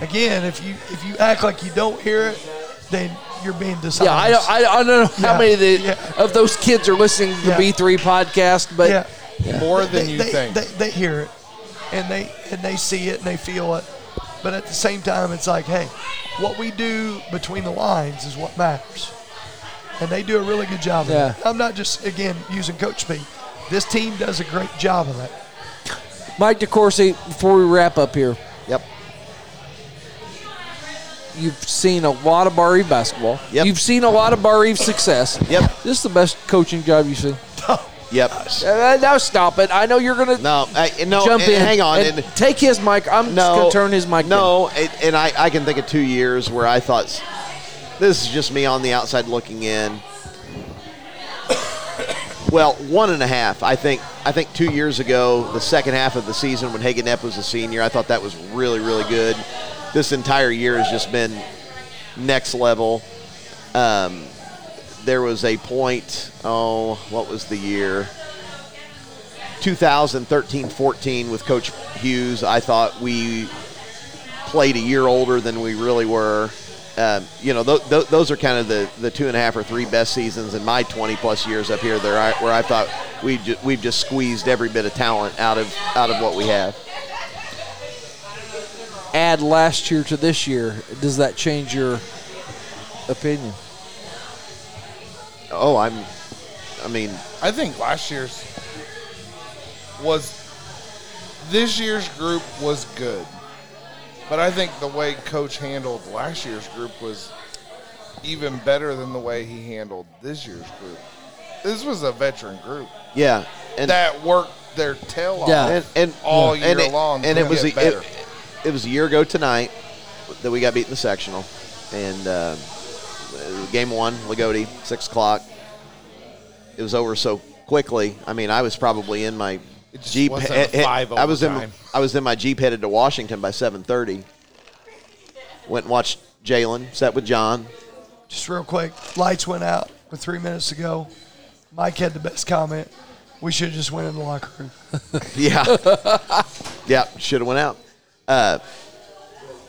Speaker 7: again, if you if you act like you don't hear it, then you're being dishonest.
Speaker 1: yeah, I, don't- I, I don't know how
Speaker 7: Yeah.
Speaker 1: many of, the,
Speaker 7: Yeah.
Speaker 1: of those kids are listening to the
Speaker 7: Yeah.
Speaker 1: B3 podcast, but
Speaker 7: yeah.
Speaker 2: More than
Speaker 7: they,
Speaker 2: you
Speaker 7: they,
Speaker 2: think.
Speaker 7: They, they hear it, and they and they see it and they feel it. But at the same time, it's like, hey, what we do between the lines is what matters, and they do a really good job.
Speaker 1: Yeah.
Speaker 7: Of it. I'm not just again using coach speak. This team does a great job of that.
Speaker 1: Mike DeCourcy, before we wrap up here,
Speaker 3: Yep.
Speaker 1: you've seen a lot of Barr-Reeve basketball.
Speaker 3: Yep.
Speaker 1: You've seen a lot of Barr-Reeve success.
Speaker 3: Yep.
Speaker 1: This is the best coaching job you've seen.
Speaker 3: Yep.
Speaker 1: Uh, now stop it. I know you're going to
Speaker 3: No, I, no.
Speaker 1: jump
Speaker 3: and
Speaker 1: in.
Speaker 3: Hang on.
Speaker 1: and
Speaker 3: and-
Speaker 1: take his mic. I'm just
Speaker 3: no,
Speaker 1: going to turn his mic.
Speaker 3: No, it, and I, I can think of two years where I thought this is just me on the outside looking in. Well, one and a half. I think. I think two years ago, the second half of the season when Hagen Epp was a senior, I thought that was really, really good. This entire year has just been next level. Um, there was a point. Oh, what was the year? 2013-14 with Coach Hughes. I thought we played a year older than we really were. Um, you know, th- th- those are kind of the, the two and a half or three best seasons in my 20 plus years up here. There, I, where I thought we ju- we've just squeezed every bit of talent out of out of what we have.
Speaker 1: Add last year to this year. Does that change your opinion?
Speaker 3: Oh, I'm. I mean,
Speaker 2: I think last year's was this year's group was good, but I think the way Coach handled last year's group was even better than the way he handled this year's group. This was a veteran group
Speaker 3: yeah, and
Speaker 2: that worked their tail off
Speaker 1: Yeah.
Speaker 3: and, and
Speaker 2: all
Speaker 3: and
Speaker 2: year
Speaker 3: it,
Speaker 2: long,
Speaker 3: and it was a, it, it was a year ago tonight that we got beat in the sectional, and uh, game one, Loogootee, six o'clock. It was over so quickly. I mean, I was probably in my jeep.
Speaker 2: wasn't a
Speaker 3: he- he- I was in. I was in my jeep headed to Washington by seven thirty. Went and watched Jalen, sat with John.
Speaker 7: Just real quick, lights went out with three minutes to go. Mike had the best comment. We should have just went in the locker room.
Speaker 3: Yeah. yeah, should have went out. Uh,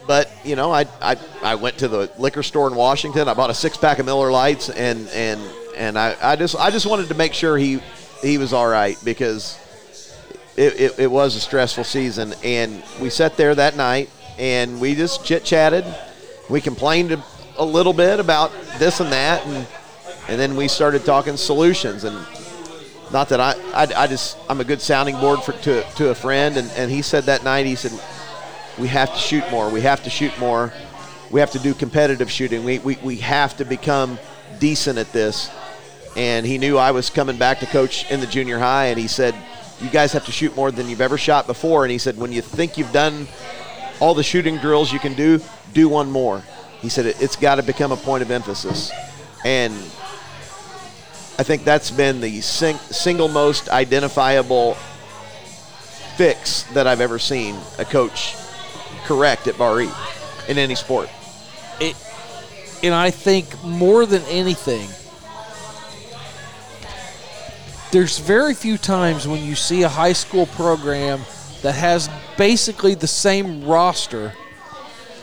Speaker 3: but you know, I, I I went to the liquor store in Washington. I bought a six pack of Miller Lights, and and and I, I just I just wanted to make sure he he was all right because it, it, it was a stressful season. And we sat there that night and we just chit chatted. We complained a, little bit about this and that, and and then we started talking solutions. And not that I, I, I just I'm a good sounding board for to to a friend, and, and he said that night he said we have to shoot more, we have to shoot more, we have to do competitive shooting, we we, we have to become decent at this, and he knew I was coming back to coach in the junior high, and he said you guys have to shoot more than you've ever shot before, and he said when you think you've done all the shooting drills you can do, do one more. He said it, it's got to become a point of emphasis, and I think that's been the sing- single most identifiable fix that I've ever seen a coach correct at Bar E in any sport.
Speaker 1: it, and I think more than anything, there's very few times when you see a high school program that has basically the same roster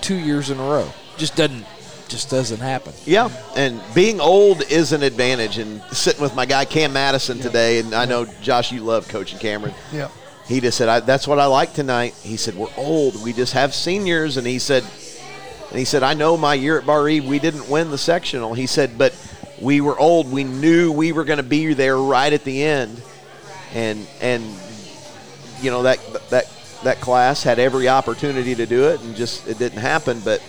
Speaker 1: two years in a row. Just doesn't, just doesn't happen.
Speaker 3: Yeah, and being old is an advantage. And sitting with my guy Cam Madison today, and I know Josh, you love coaching Cameron.
Speaker 7: Yeah.
Speaker 3: He just said, I, "That's what I like tonight." He said, "We're old. We just have seniors." And he said, "And he said, I know my year at Barr-Reeve, we didn't win the sectional." He said, "But we were old. We knew we were going to be there right at the end." And and you know that that that class had every opportunity to do it, and just it didn't happen. But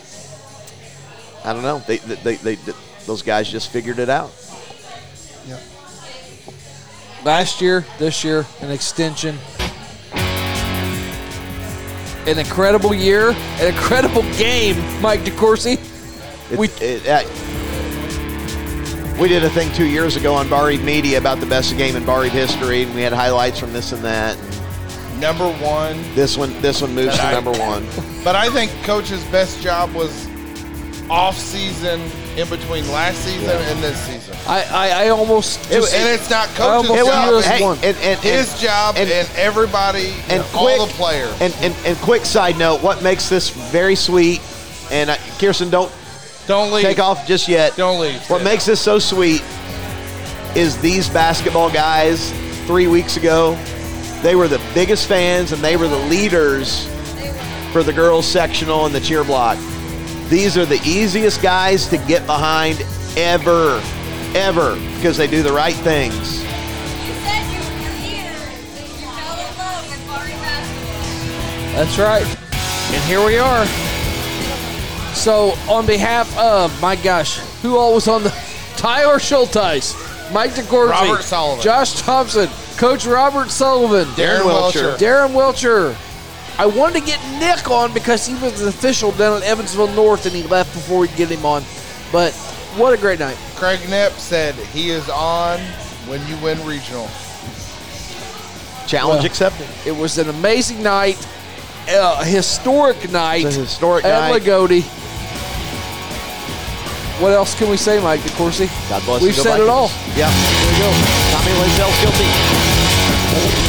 Speaker 3: I don't know. They they, they, they those guys just figured it out. Yeah.
Speaker 1: Last year, this year, an extension. An incredible year, an incredible game, Mike DeCourcy.
Speaker 3: It,
Speaker 1: We-
Speaker 3: it, we did a thing two years ago on Barr-Reeve Media about the best game in Barr-Reeve history, and we had highlights from this and that.
Speaker 2: Number one,
Speaker 3: This one, this one moves to
Speaker 2: I-
Speaker 3: number one.
Speaker 2: but I think Coach's best job was off season in between last season and this season.
Speaker 1: I, I, I almost
Speaker 3: It-
Speaker 1: just,
Speaker 2: and it's not Coach's
Speaker 1: almost
Speaker 2: job.
Speaker 1: view us
Speaker 2: it's
Speaker 1: one.
Speaker 3: and, and,
Speaker 2: his job
Speaker 3: and-
Speaker 2: and, everybody
Speaker 3: and
Speaker 2: and
Speaker 3: quick,
Speaker 2: all the players.
Speaker 3: And, and and quick side note, what makes this very sweet? And uh, Kirsten, don't
Speaker 2: don't leave.
Speaker 3: Take off just yet.
Speaker 2: Don't leave.
Speaker 3: What makes this so sweet is these basketball guys three weeks ago, they were the biggest fans and they were the leaders for the girls sectional and the cheer block. These are the easiest guys to get behind ever, ever, because they do the right things.
Speaker 1: That's right. And here we are. So, on behalf of, my gosh, who all was on the Tyler Schulteis, Mike DeCourcy,
Speaker 2: Robert Sullivan.
Speaker 1: Josh Thompson, Coach Robert Sullivan,
Speaker 3: Darren Welcher.
Speaker 1: Darren Welcher. I wanted to get Nick on because he was an official down at Evansville North and he left before we could get him on. But what a great night.
Speaker 2: Craig Knipp said he is on when you win regional.
Speaker 3: Challenge
Speaker 1: Well,
Speaker 3: accepted.
Speaker 1: It was an amazing night, uh, a historic night
Speaker 3: It's a historic
Speaker 1: at
Speaker 3: night.
Speaker 1: Loogootee what else can we say, Mike DeCourcy?
Speaker 3: God bless
Speaker 1: We've said
Speaker 3: Vikings.
Speaker 1: it all.
Speaker 3: Yeah. We go. Tommy Lazell's guilty.